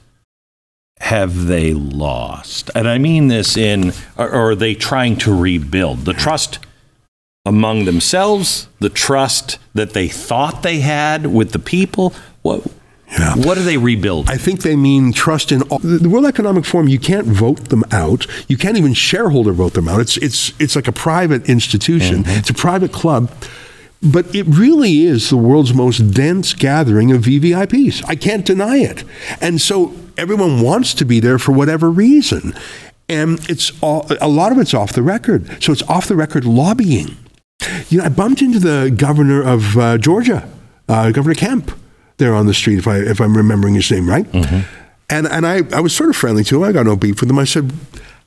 have they lost? And I mean this in, or are they trying to rebuild the trust among themselves, the trust that they thought they had with the people? What, Yeah. what are they rebuild? I think they mean trust in all, the World Economic Forum. You can't vote them out. You can't even shareholder vote them out. It's it's it's like a private institution. Mm-hmm. It's a private club. But it really is the world's most dense gathering of VVIPs. I can't deny it. And so everyone wants to be there for whatever reason. And it's all, a lot of it's off the record. So it's off the record lobbying. You know, I bumped into the governor of uh, Georgia, uh, Governor Kemp, there on the street, if I if I'm remembering his name right. And and I, I was sort of friendly to him. I got no beef with him. I said,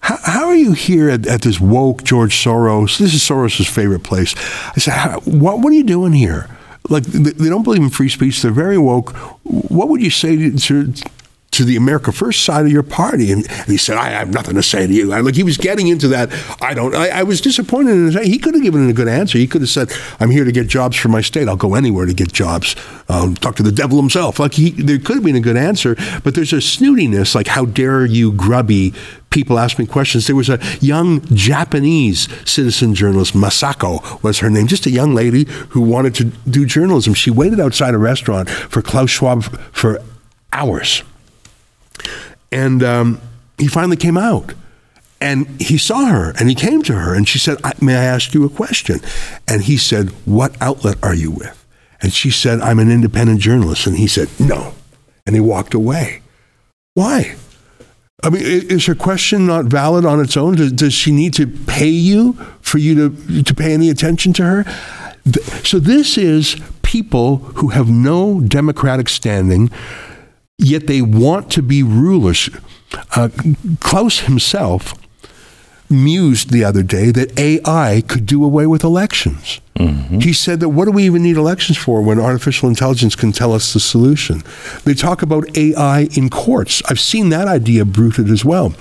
how, how are you here at, at this woke George Soros? This is Soros's favorite place. I said, what what are you doing here? Like they, they don't believe in free speech. They're very woke. What would you say to, to to the America First side of your party. And, and he said, I have nothing to say to you. Like he was getting into that. I don't, I, I was disappointed in his, he could have given a good answer. He could have said, I'm here to get jobs for my state. I'll go anywhere to get jobs. Um, talk to the devil himself. Like he, there could have been a good answer, but there's a snootiness, like how dare you grubby people ask me questions. There was a young Japanese citizen journalist, Masako was her name, just a young lady who wanted to do journalism. She waited outside a restaurant for Klaus Schwab for hours. And um, he finally came out. And he saw her and he came to her and she said, "I- May I ask you a question? And he said, What outlet are you with? And she said, I'm an independent journalist. And he said, No. And he walked away. Why? I mean, is her question not valid on its own? Does, does she need to pay you for you to, to pay any attention to her? So, this is people who have no democratic standing, yet they want to be rulers. Uh, Klaus himself mused the other day that AI could do away with elections. He said that what do we even need elections for when artificial intelligence can tell us the solution? They talk about AI in courts. I've seen that idea bruited as well.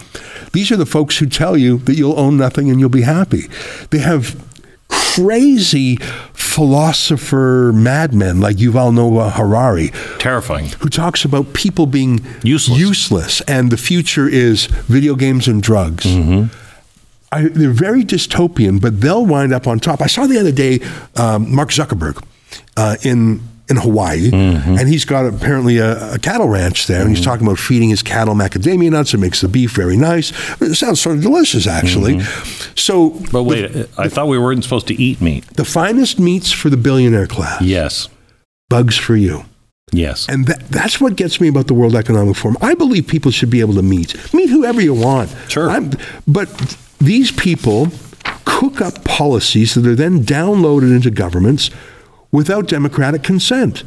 These are the folks who tell you that you'll own nothing and you'll be happy. They have crazy philosopher madmen like Yuval Noah Harari Terrifying. who talks about people being Useless. useless and the future is video games and drugs. I, they're very dystopian, but they'll wind up on top. I saw the other day um, Mark Zuckerberg uh, in in Hawaii, mm-hmm. and he's got apparently a, a cattle ranch there, and he's mm-hmm. talking about feeding his cattle macadamia nuts. It makes the beef very nice. It sounds sort of delicious, actually. Mm-hmm. So, But wait, I thought we weren't supposed to eat meat. the finest meats for the billionaire class, Yes. bugs for you. Yes. And that, that's what gets me about the World Economic Forum. I believe people should be able to meet. Meet whoever you want. Sure. I'm- but these people cook up policies that are then downloaded into governments without democratic consent.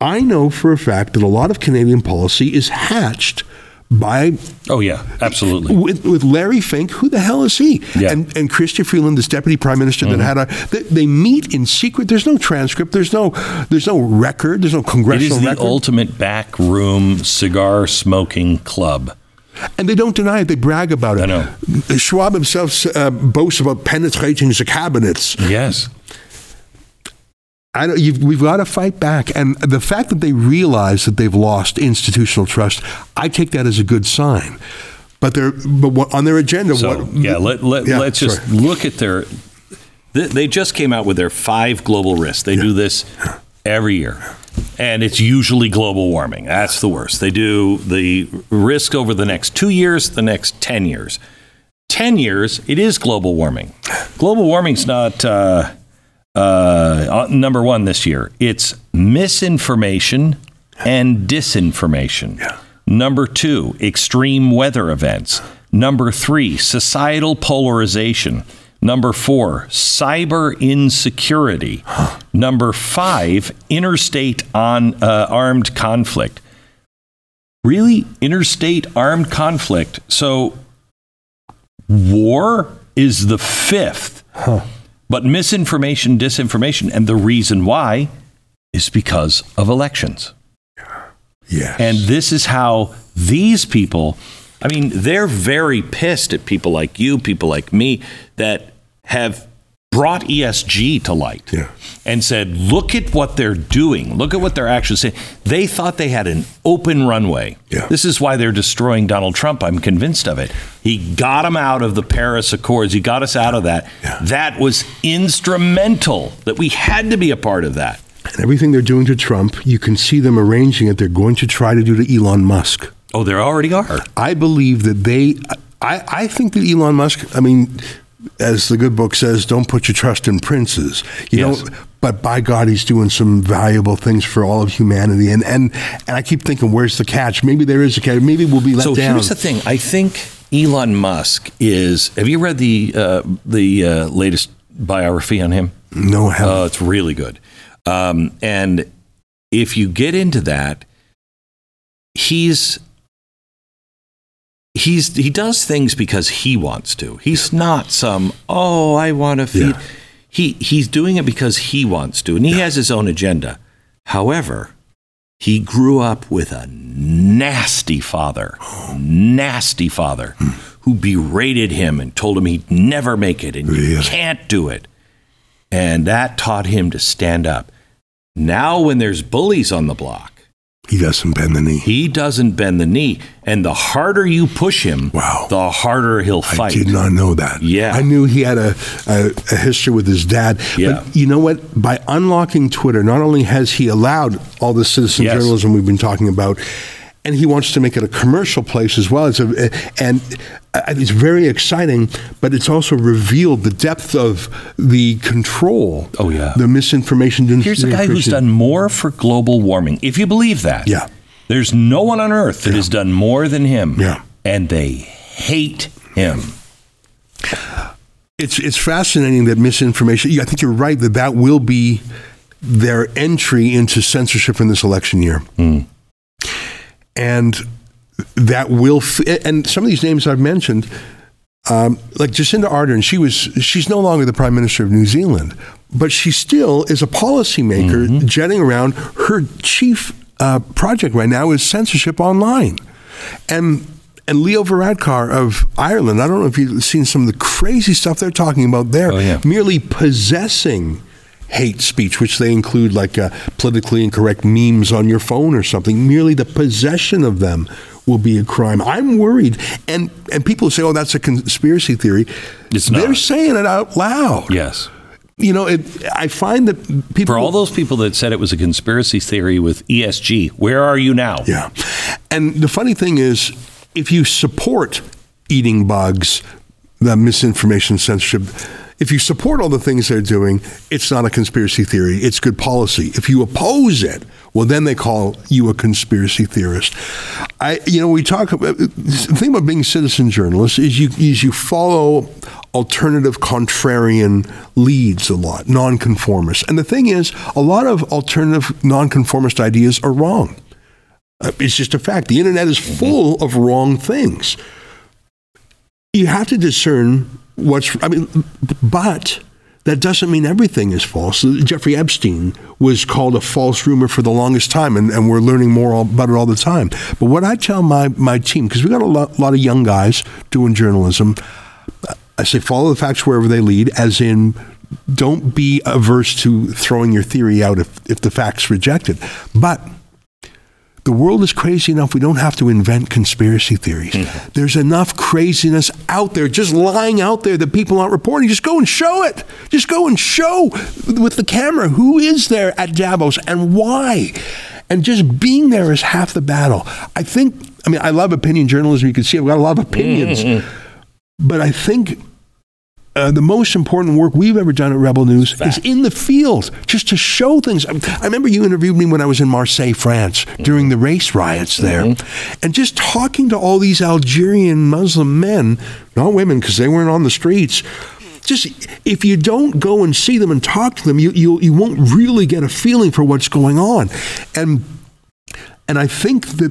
I know for a fact that a lot of Canadian policy is hatched by Oh, yeah. Absolutely. with, with Larry Fink, who the hell is he? Yeah. And and Chrystia Freeland, this deputy prime minister that had a they, they meet in secret. There's no transcript. There's no there's no record. There's no It congressional is the record. ultimate back room cigar smoking club. and they don't deny it. They brag about it. I know. Schwab himself uh, boasts about penetrating the cabinets. Yes. I don't, you've, we've got to fight back. And the fact that they realize that they've lost institutional trust, I take that as a good sign. But they're but what, on their agenda, So, what? yeah, let, let, Yeah, let's just look at their. They, they just came out with their five global risks. They do this every year. And it's usually global warming. That's the worst. They do the risk over the next two years, the next 10 years. 10 years, it is global warming. Global warming's not uh, uh, uh, number one this year. It's misinformation and disinformation. Yeah. Number two, extreme weather events. Number three, societal polarization. Number four, cyber insecurity. Number five, interstate on uh, armed conflict. Really, interstate armed conflict. So, war is the fifth. But misinformation, disinformation, and the reason why is because of elections. Yes. And this is how these people, I mean, they're very pissed at people like you, people like me, that have brought ESG to light Yeah. and said, look at what they're doing. Look at what they're actually saying. They thought they had an open runway. Yeah. This is why they're destroying Donald Trump. I'm convinced of it. He got him out of the Paris Accords. He got us out of that. Yeah. That was instrumental, that we had to be a part of that. and everything they're doing to Trump, you can see them arranging it. They're going to try to do to Elon Musk. Oh, there already are. I believe that they, I, I think that Elon Musk, I mean, as the good book says, don't put your trust in princes. You Yes. know, but by God, he's doing some valuable things for all of humanity. And and and I keep thinking, where's the catch? Maybe there is a catch. Maybe we'll be let so down. So here's the thing. I think Elon Musk is. Have you read the uh, the uh, latest biography on him? no hell. Oh, it's really good. Um, and if you get into that, he's he's he does things because he wants to. He's not some oh I want to feed. Yeah. He he's doing it because he wants to, and he has his own agenda. However, he grew up with a nasty father, nasty father, hmm. who berated him and told him he'd never make it and you can't do it. And that taught him to stand up. Now, when there's bullies on the block, he doesn't bend the knee. he doesn't bend the knee. And the harder you push him, Wow. the harder he'll fight. I did not know that. Yeah. I knew he had a, a, a history with his dad. Yeah. But you know what? By unlocking Twitter, not only has he allowed all the citizen Yes. journalism we've been talking about, and he wants to make it a commercial place as well. It's a, and it's very exciting, but it's also revealed the depth of the control. Oh, yeah. The misinformation. Here's a guy who's done more for global warming. If you believe that, Yeah. there's no one on earth that has done more than him. Yeah. And they hate him. It's it's fascinating that misinformation. I think you're right that that will be their entry into censorship in this election year, hmm. and that will. F- and some of these names I've mentioned, um, like Jacinda Ardern, she was she's no longer the prime minister of New Zealand, but she still is a policymaker jetting around. Her chief uh, project right now is censorship online, and and Leo Varadkar of Ireland. I don't know if you've seen some of the crazy stuff they're talking about there. Oh, yeah. Merely possessing hate speech, which they include like uh, politically incorrect memes on your phone or something. Merely the possession of them will be a crime. I'm worried, and and people say, "Oh, that's a conspiracy theory." It's not. They're saying it out loud. Yes. You know, it, I find that people For all those people that said it was a conspiracy theory with ESG, where are you now? Yeah. And the funny thing is, if you support eating bugs, the misinformation, censorship, if you support all the things they're doing, it's not a conspiracy theory. It's good policy. If you oppose it, well, then they call you a conspiracy theorist. I, you know, we talk about the thing about being citizen journalists is you is you follow alternative contrarian leads a lot, nonconformists. And the thing is, a lot of alternative nonconformist ideas are wrong. Uh, It's just a fact. The internet is full of wrong things. You have to discern what's, I mean, but that doesn't mean everything is false. Jeffrey Epstein was called a false rumor for the longest time, and, and we're learning more about it all the time. But what I tell my, my team, because we got a lot, lot of young guys doing journalism, I say follow the facts wherever they lead, as in don't be averse to throwing your theory out if, if the fact's reject it. But the world is crazy enough we don't have to invent conspiracy theories. Mm-hmm. There's enough craziness out there, just lying out there that people aren't reporting. Just go and show it. Just go and show with the camera who is there at Davos and why. And just being there is half the battle. I think, I mean, I love opinion journalism. You can see I've got a lot of opinions. Mm-hmm. But I think uh, the most important work we've ever done at Rebel News Fact. is in the field, just to show things. I remember you interviewed me when I was in Marseille, France, mm-hmm. during the race riots there, mm-hmm. and just talking to all these Algerian Muslim men, not women, because they weren't on the streets just if you don't go and see them and talk to them, you you you won't really get a feeling for what's going on. And and I think that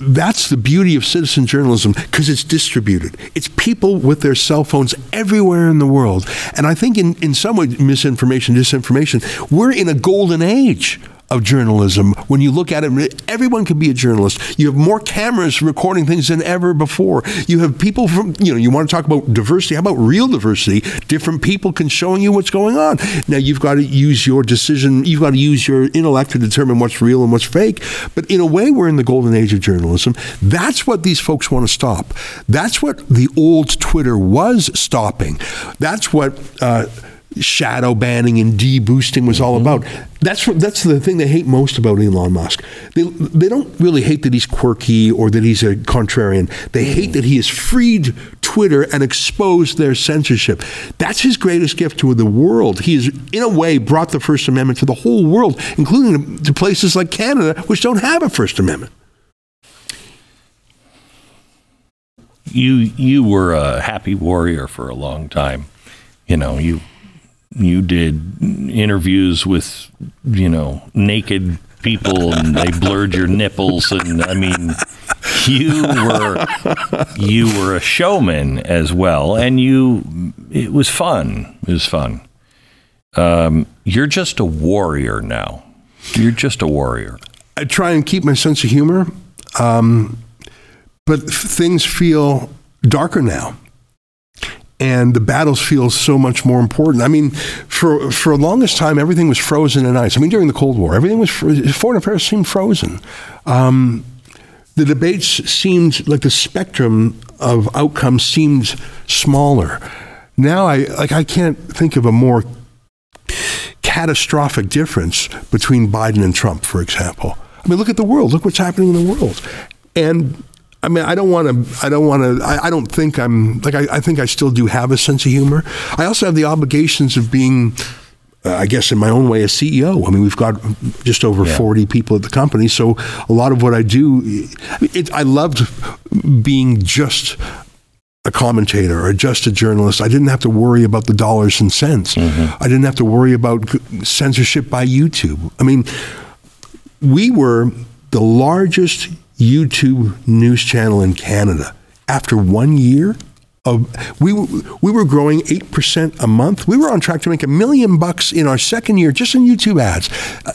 that's the beauty of citizen journalism because it's distributed. It's people with their cell phones everywhere in the world. And I think in, in some way, misinformation, disinformation, we're in a golden age of journalism. When you look at it, everyone can be a journalist. You have more cameras recording things than ever before. You have people from, you know, you want to talk about diversity. How about real diversity? Different people can showing you what's going on. Now you've got to use your decision. You've got to use your intellect to determine what's real and what's fake. But in a way, we're in the golden age of journalism. That's what these folks want to stop. That's what the old Twitter was stopping. That's what. Uh, shadow banning and deboosting was all mm-hmm. about. That's that's the thing they hate most about Elon Musk. They they don't really hate that he's quirky or that he's a contrarian. They hate mm-hmm. that he has freed Twitter and exposed their censorship. That's his greatest gift to the world. He has, in a way, brought the First Amendment to the whole world, including to places like Canada, which don't have a First Amendment. You you were a happy warrior for a long time. You know you you did interviews with you know naked people and they blurred your nipples and I mean you were you were a showman as well and you it was fun it was fun. Um, you're just a warrior now. You're just a warrior. I try and keep my sense of humor um, but things feel darker now and the battles feel so much more important. I mean, for for the longest time, everything was frozen in ice. I mean, during the Cold War, everything was frozen. foreign affairs seemed frozen. Um, the debates seemed like the spectrum of outcomes seemed smaller. Now, I like I can't think of a more catastrophic difference between Biden and Trump, for example. I mean, look at the world. Look what's happening in the world, and I mean, I don't want to. I don't want to. I, I, don't think I'm like. I, I, think I still do have a sense of humor. I also have the obligations of being, uh, I guess, in my own way, a CEO. I mean, we've got just over yeah. forty people at the company, so a lot of what I do, it, I loved being just a commentator or just a journalist. I didn't have to worry about the dollars and cents. Mm-hmm. I didn't have to worry about censorship by YouTube. I mean, we were the largest YouTube news channel in Canada. After one year of we we were growing eight percent a month. We were on track to make a million bucks in our second year just in YouTube ads. Uh,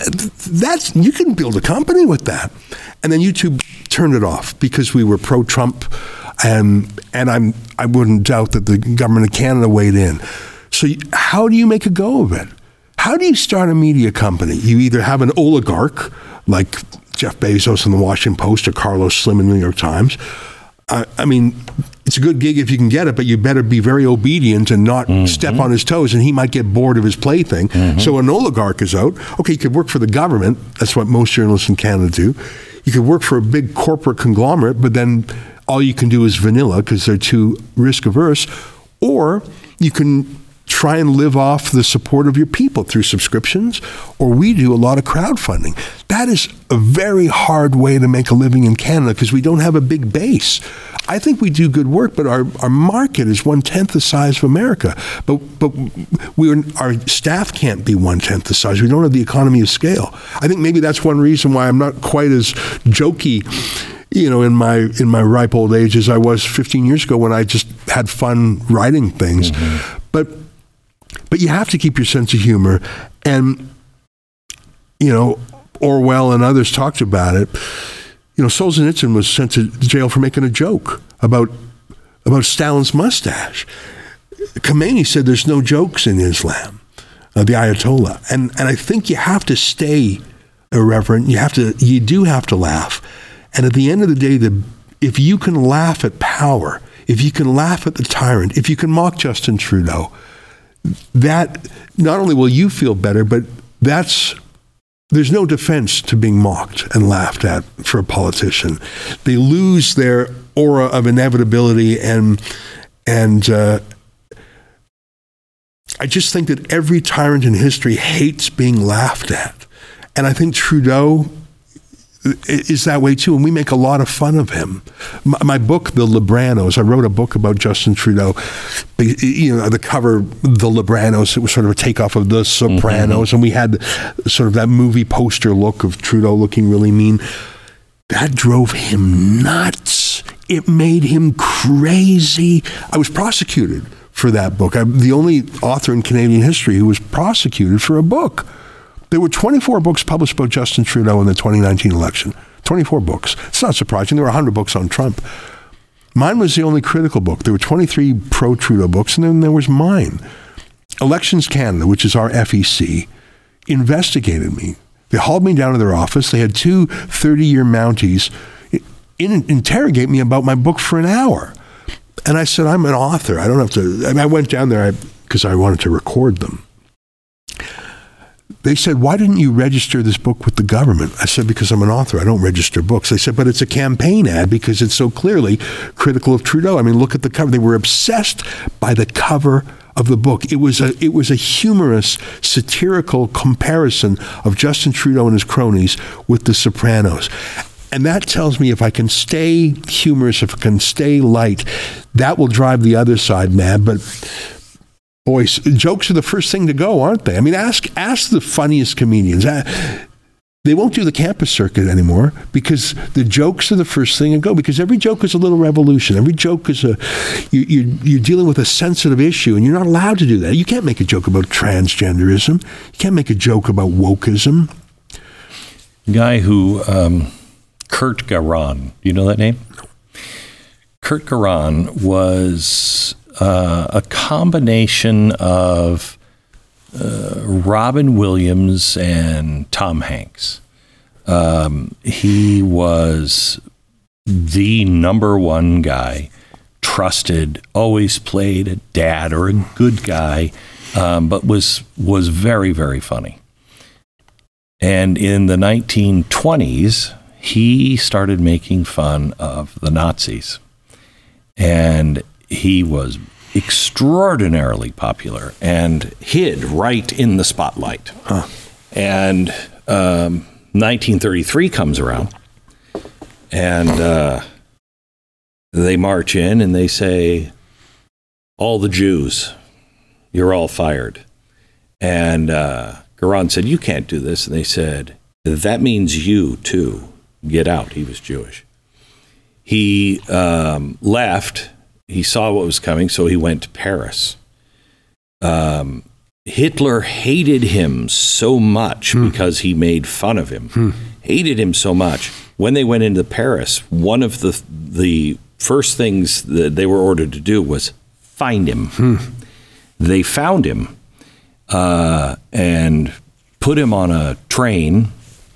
that's you can build a company with that. And then YouTube turned it off because we were pro Trump, and and I'm I wouldn't doubt that the government of Canada weighed in. So how do you make a go of it? How do you start a media company? You either have an oligarch like Jeff Bezos in the Washington Post or Carlos Slim in the New York Times. I, I mean, it's a good gig if you can get it, but you better be very obedient and not mm-hmm. step on his toes, and he might get bored of his plaything. Mm-hmm. So an oligarch is out. Okay, you could work for the government. That's what most journalists in Canada do. You could work for a big corporate conglomerate, but then all you can do is vanilla because they're too risk averse. Or you can try and live off the support of your people through subscriptions, or we do a lot of crowdfunding. That is a very hard way to make a living in Canada because we don't have a big base. I think we do good work, but our, our market is one tenth the size of America. But but we our staff can't be one tenth the size. We don't have the economy of scale. I think maybe that's one reason why I'm not quite as jokey you know, in my in my ripe old age as I was 15 years ago when I just had fun writing things. Mm-hmm. But but you have to keep your sense of humor. And, you know, Orwell and others talked about it. You know, Solzhenitsyn was sent to jail for making a joke about about Stalin's mustache. Khomeini said there's no jokes in Islam, uh, the Ayatollah, and and I think you have to stay irreverent. You have to, you do have to laugh, and at the end of the day, the if you can laugh at power, if you can laugh at the tyrant, if you can mock Justin Trudeau, that not only will you feel better, but that's there's no defense to being mocked and laughed at for a politician. They lose their aura of inevitability and and uh, I just think that every tyrant in history hates being laughed at. And I think Trudeau is that way too, and we make a lot of fun of him. My, my, book, The Libranos, I wrote a book about Justin Trudeau. You know, the cover, The Libranos, it was sort of a takeoff of The Sopranos, mm-hmm. and we had sort of that movie poster look of Trudeau looking really mean. That drove him nuts. It made him crazy. I was prosecuted for that book. I'm the only author in Canadian history who was prosecuted for a book. There were 24 books published about Justin Trudeau in the 2019 election. 24 books. It's not surprising. There were 100 books on Trump. Mine was the only critical book. There were 23 pro Trudeau books, and then there was mine. Elections Canada, which is our FEC, investigated me. They hauled me down to their office. They had two 30 year Mounties in, interrogate me about my book for an hour. And I said, I'm an author. I don't have to. I, mean, I went down there because I, I wanted to record them they said, Why didn't you register this book with the government? I said, Because I'm an author. I don't register books. They said, But it's a campaign ad because it's so clearly critical of Trudeau. I mean, look at the cover. They were obsessed by the cover of the book. It was a it was a humorous, satirical comparison of Justin Trudeau and his cronies with the Sopranos. And that tells me if I can stay humorous, if I can stay light, that will drive the other side mad. But Boys, jokes are the first thing to go, aren't they? I mean, ask ask the funniest comedians. They won't do the campus circuit anymore because the jokes are the first thing to go. Because every joke is a little revolution. Every joke is a you, you, you're dealing with a sensitive issue, and you're not allowed to do that. You can't make a joke about transgenderism. You can't make a joke about wokeism. Guy who um, Kurt Gerron, you know that name? Kurt Gerron was uh, a combination of uh, Robin Williams and Tom Hanks. Um, he was the number one guy, trusted, always played a dad or a good guy, um, but was was very very funny. And in the 1920s, he started making fun of the Nazis, and he was extraordinarily popular and hid right in the spotlight. Huh. And um, 1933 comes around, and uh, they march in and they say, All the Jews, you're all fired. And uh, Gerron said, You can't do this. And they said, That means you too. Get out. He was Jewish. He um, left he saw what was coming, so he went to Paris. Um, Hitler hated him so much hmm. because he made fun of him. Hmm. Hated him so much. When they went into Paris, one of the the first things that they were ordered to do was find him. Hmm. They found him uh, and put him on a train.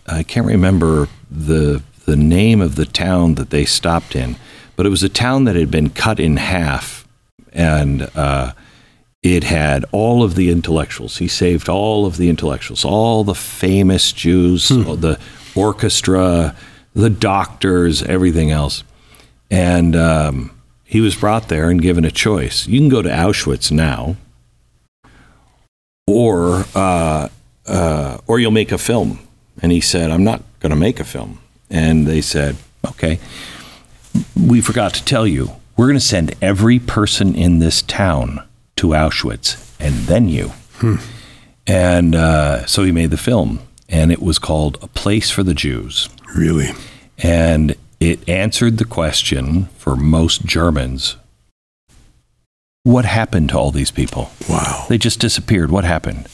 I can't remember the the name of the town that they stopped in but it was a town that had been cut in half, and uh, it had all of the intellectuals. He saved all of the intellectuals, all the famous Jews, hmm. the orchestra, the doctors, everything else. And um, he was brought there and given a choice. You can go to Auschwitz now, or uh, uh, or you'll make a film. And he said, "I'm not going to make a film." And they said, "Okay." We forgot to tell you, we're going to send every person in this town to Auschwitz and then you. Hmm. And uh, so he made the film, and it was called A Place for the Jews. Really? And it answered the question for most Germans what happened to all these people? Wow. They just disappeared. What happened?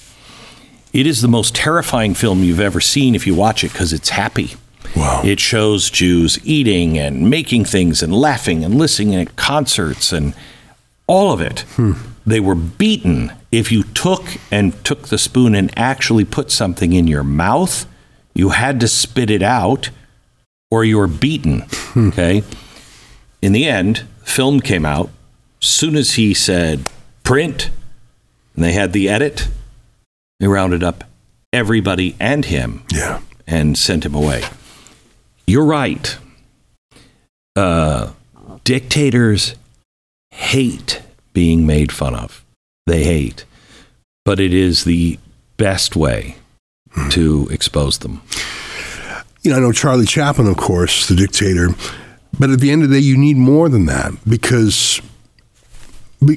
It is the most terrifying film you've ever seen if you watch it because it's happy. Wow. It shows Jews eating and making things and laughing and listening at concerts and all of it. Hmm. They were beaten. If you took and took the spoon and actually put something in your mouth, you had to spit it out or you were beaten. Hmm. Okay. In the end, film came out. Soon as he said print, and they had the edit, they rounded up everybody and him yeah. and sent him away. You're right. Uh, dictators hate being made fun of. They hate. but it is the best way hmm. to expose them. You know, I know Charlie Chaplin, of course, the dictator, but at the end of the day, you need more than that because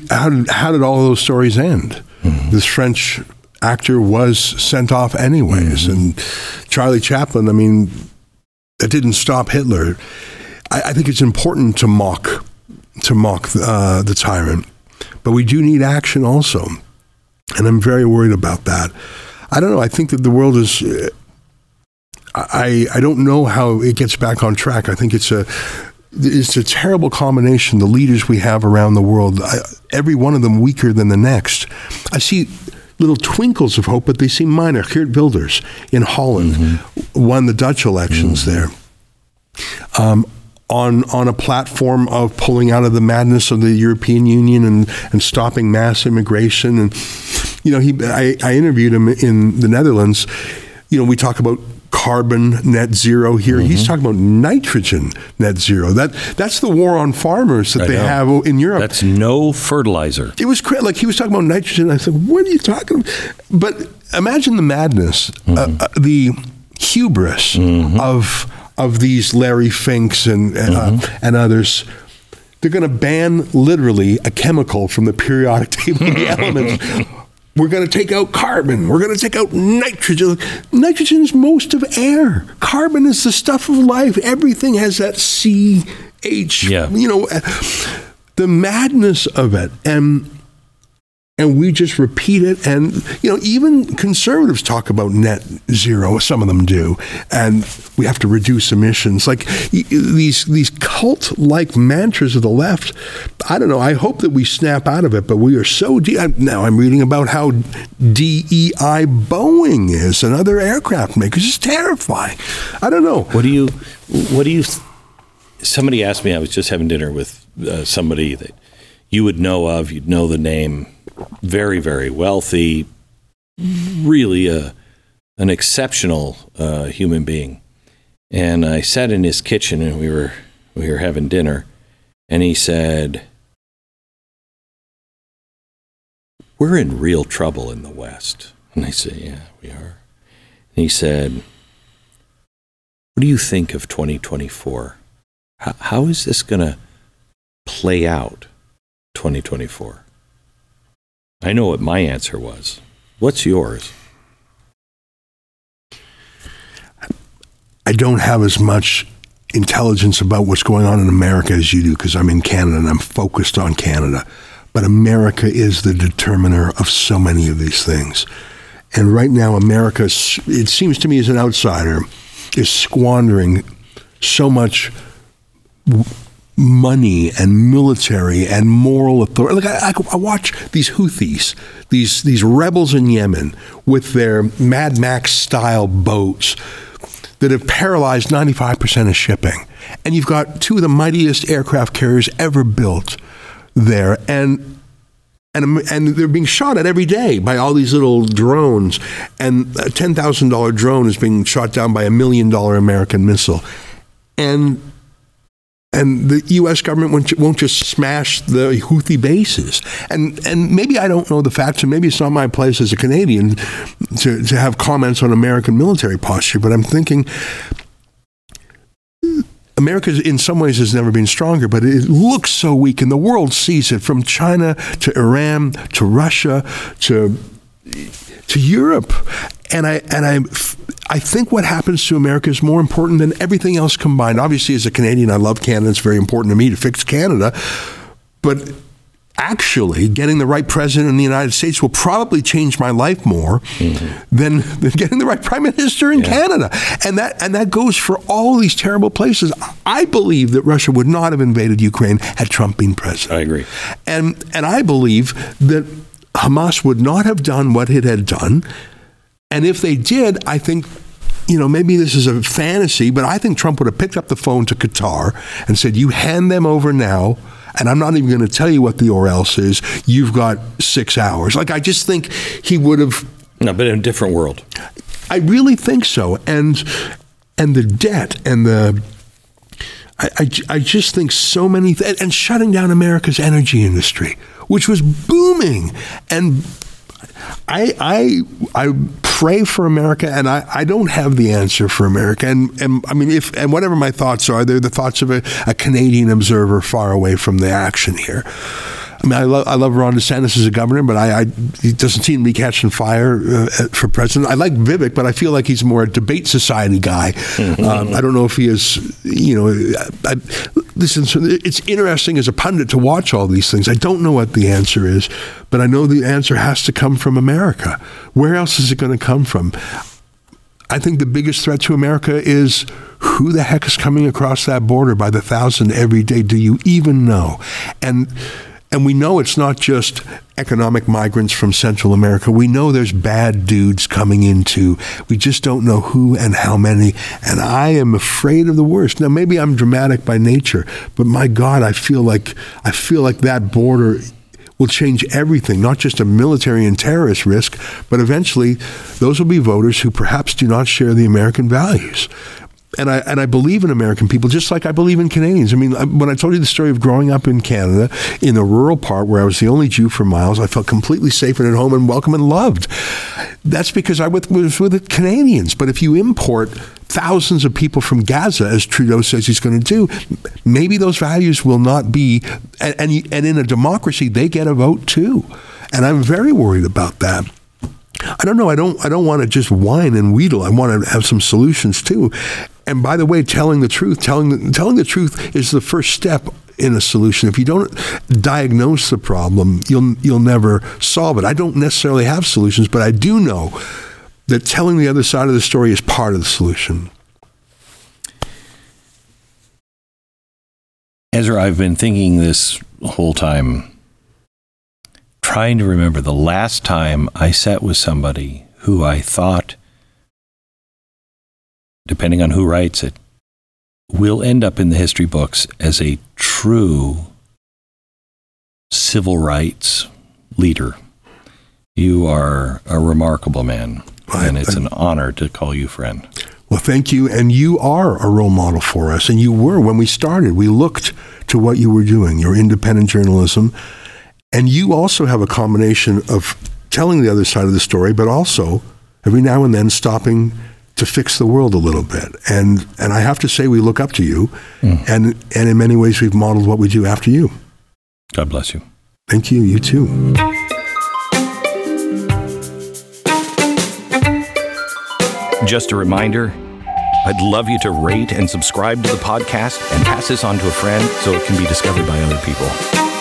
how did, how did all those stories end? Mm-hmm. This French actor was sent off anyways, mm-hmm. and Charlie Chaplin, I mean, that didn't stop Hitler. I, I think it's important to mock to mock uh, the tyrant, but we do need action also, and I'm very worried about that. I don't know. I think that the world is. Uh, I I don't know how it gets back on track. I think it's a it's a terrible combination. The leaders we have around the world, I, every one of them weaker than the next. I see little twinkles of hope, but they seem minor. Geert Wilders in Holland won the Dutch elections there. Um, on, on a platform of pulling out of the madness of the European Union and, and stopping mass immigration. And, you know, he, I, I interviewed him in the Netherlands. You know, we talk about carbon net zero here. He's talking about nitrogen net zero. That that's the war on farmers that I they know. have in Europe. That's no fertilizer. it was cra- like he was talking about nitrogen. I said, "What are you talking?" about? But imagine the madness, uh, uh, the hubris of of these Larry Finks and uh, and others. They're going to ban literally a chemical from the periodic table of the elements. We're going to take out carbon. We're going to take out nitrogen. Nitrogen is most of air. Carbon is the stuff of life. Everything has that C H. Yeah. You know, the madness of it, and and we just repeat it. And you know, even conservatives talk about net zero. Some of them do, and we have to reduce emissions. Like these these cult like mantras of the left. I don't know. I hope that we snap out of it, but we are so deep. Now I'm reading about how DEI Boeing is and other aircraft makers. It's terrifying. I don't know. What do you? What do you? Somebody asked me. I was just having dinner with uh, somebody that you would know of. You'd know the name. Very, very wealthy. Really a an exceptional uh, human being. And I sat in his kitchen and we were we were having dinner, and he said, "We're in real trouble in the West." And I said, "Yeah, we are." And he said, what do you think of 2024? How, how is this going to play out 2024? I know what my answer was. What's yours? I don't have as much intelligence about what's going on in America as you do because I'm in Canada and I'm focused on Canada. But America is the determiner of so many of these things. And right now, America, it seems to me as an outsider, is squandering so much money and military and moral authority. Like I, I, I watch these Houthis, these these rebels in Yemen with their Mad Max style boats that have paralyzed 95% of shipping. And you've got two of the mightiest aircraft carriers ever built there. And and, and they're being shot at every day by all these little drones. And a $10,000 drone is being shot down by a million dollar American missile. And and the U.S. government won't, won't just smash the Houthi bases. And and maybe I don't know the facts, and maybe it's not my place as a Canadian to, to have comments on American military posture. But I'm thinking America, in some ways, has never been stronger, but it looks so weak, and the world sees it from China to Iran to Russia to to Europe. And I and I I think what happens to America is more important than everything else combined. Obviously, as a Canadian, I love Canada. It's very important to me to fix Canada, but actually getting the right president in the United States will probably change my life more mm-hmm. than, than getting the right prime minister in Canada. And that and that goes for all these terrible places. I believe that Russia would not have invaded Ukraine had Trump been president. I agree. And and I believe that Hamas would not have done what it had done. And if they did, I think you know, maybe this is a fantasy, but I think Trump would have picked up the phone to Qatar and said, "You hand them over now." And I'm not even going to tell you what the or else is. You've got six hours. Like, I just think he would have No, but in a different world. I really think so. And and the debt and the I, I, I just think so many th- and shutting down America's energy industry, which was booming, and I, I, I pray for America, and I, I don't have the answer for America. And, and I mean, if and whatever my thoughts are, they're the thoughts of a, a Canadian observer far away from the action here. I mean, I love I love Ron DeSantis as a governor, but I, I he doesn't seem to be catching fire uh, for president. I like Vivek, but I feel like he's more a debate society guy. um, I don't know if he is. You know, I, listen. It's interesting as a pundit to watch all these things. I don't know what the answer is, but I know the answer has to come from America. Where else is it going to come from? I think the biggest threat to America is who the heck is coming across that border by the thousand every day? Do you even know? And and we know it's not just economic migrants from Central America. We know there's bad dudes coming in too. We just don't know who and how many. And I am afraid of the worst. Now maybe I'm dramatic by nature, but my God, I feel like I feel like that border will change everything, not just a military and terrorist risk, but eventually those will be voters who perhaps do not share the American values and I and I believe in American people just like I believe in Canadians. I mean, when I told you the story of growing up in Canada in the rural part where I was the only Jew for miles, I felt completely safe and at home and welcome and loved. That's because I was with Canadians. But if you import thousands of people from Gaza, as Trudeau says he's going to do, maybe those values will not be. And, and, and in a democracy, they get a vote too. And I'm very worried about that. I don't know. I don't. I don't want to just whine and wheedle. I want to have some solutions too. And by the way, telling the truth, telling telling the truth is the first step in a solution. If you don't diagnose the problem, you'll you'll never solve it. I don't necessarily have solutions, but I do know that telling the other side of the story is part of the solution. Ezra, I've been thinking this whole time, trying to remember the last time I sat with somebody who I thought depending on who writes it, will end up in the history books as a true civil rights leader. You are a remarkable man, and it's an honor to call you friend. Well, thank you. And you are a role model for us. And you were when we started. We looked to what you were doing, your independent journalism. And you also have a combination of telling the other side of the story, but also every now and then stopping to fix the world a little bit. And and I have to say we look up to you mm. and and in many ways we've modeled what we do after you. God bless you. Thank you. You too. Just a reminder, I'd love you to rate and subscribe to the podcast and pass this on to a friend so it can be discovered by other people.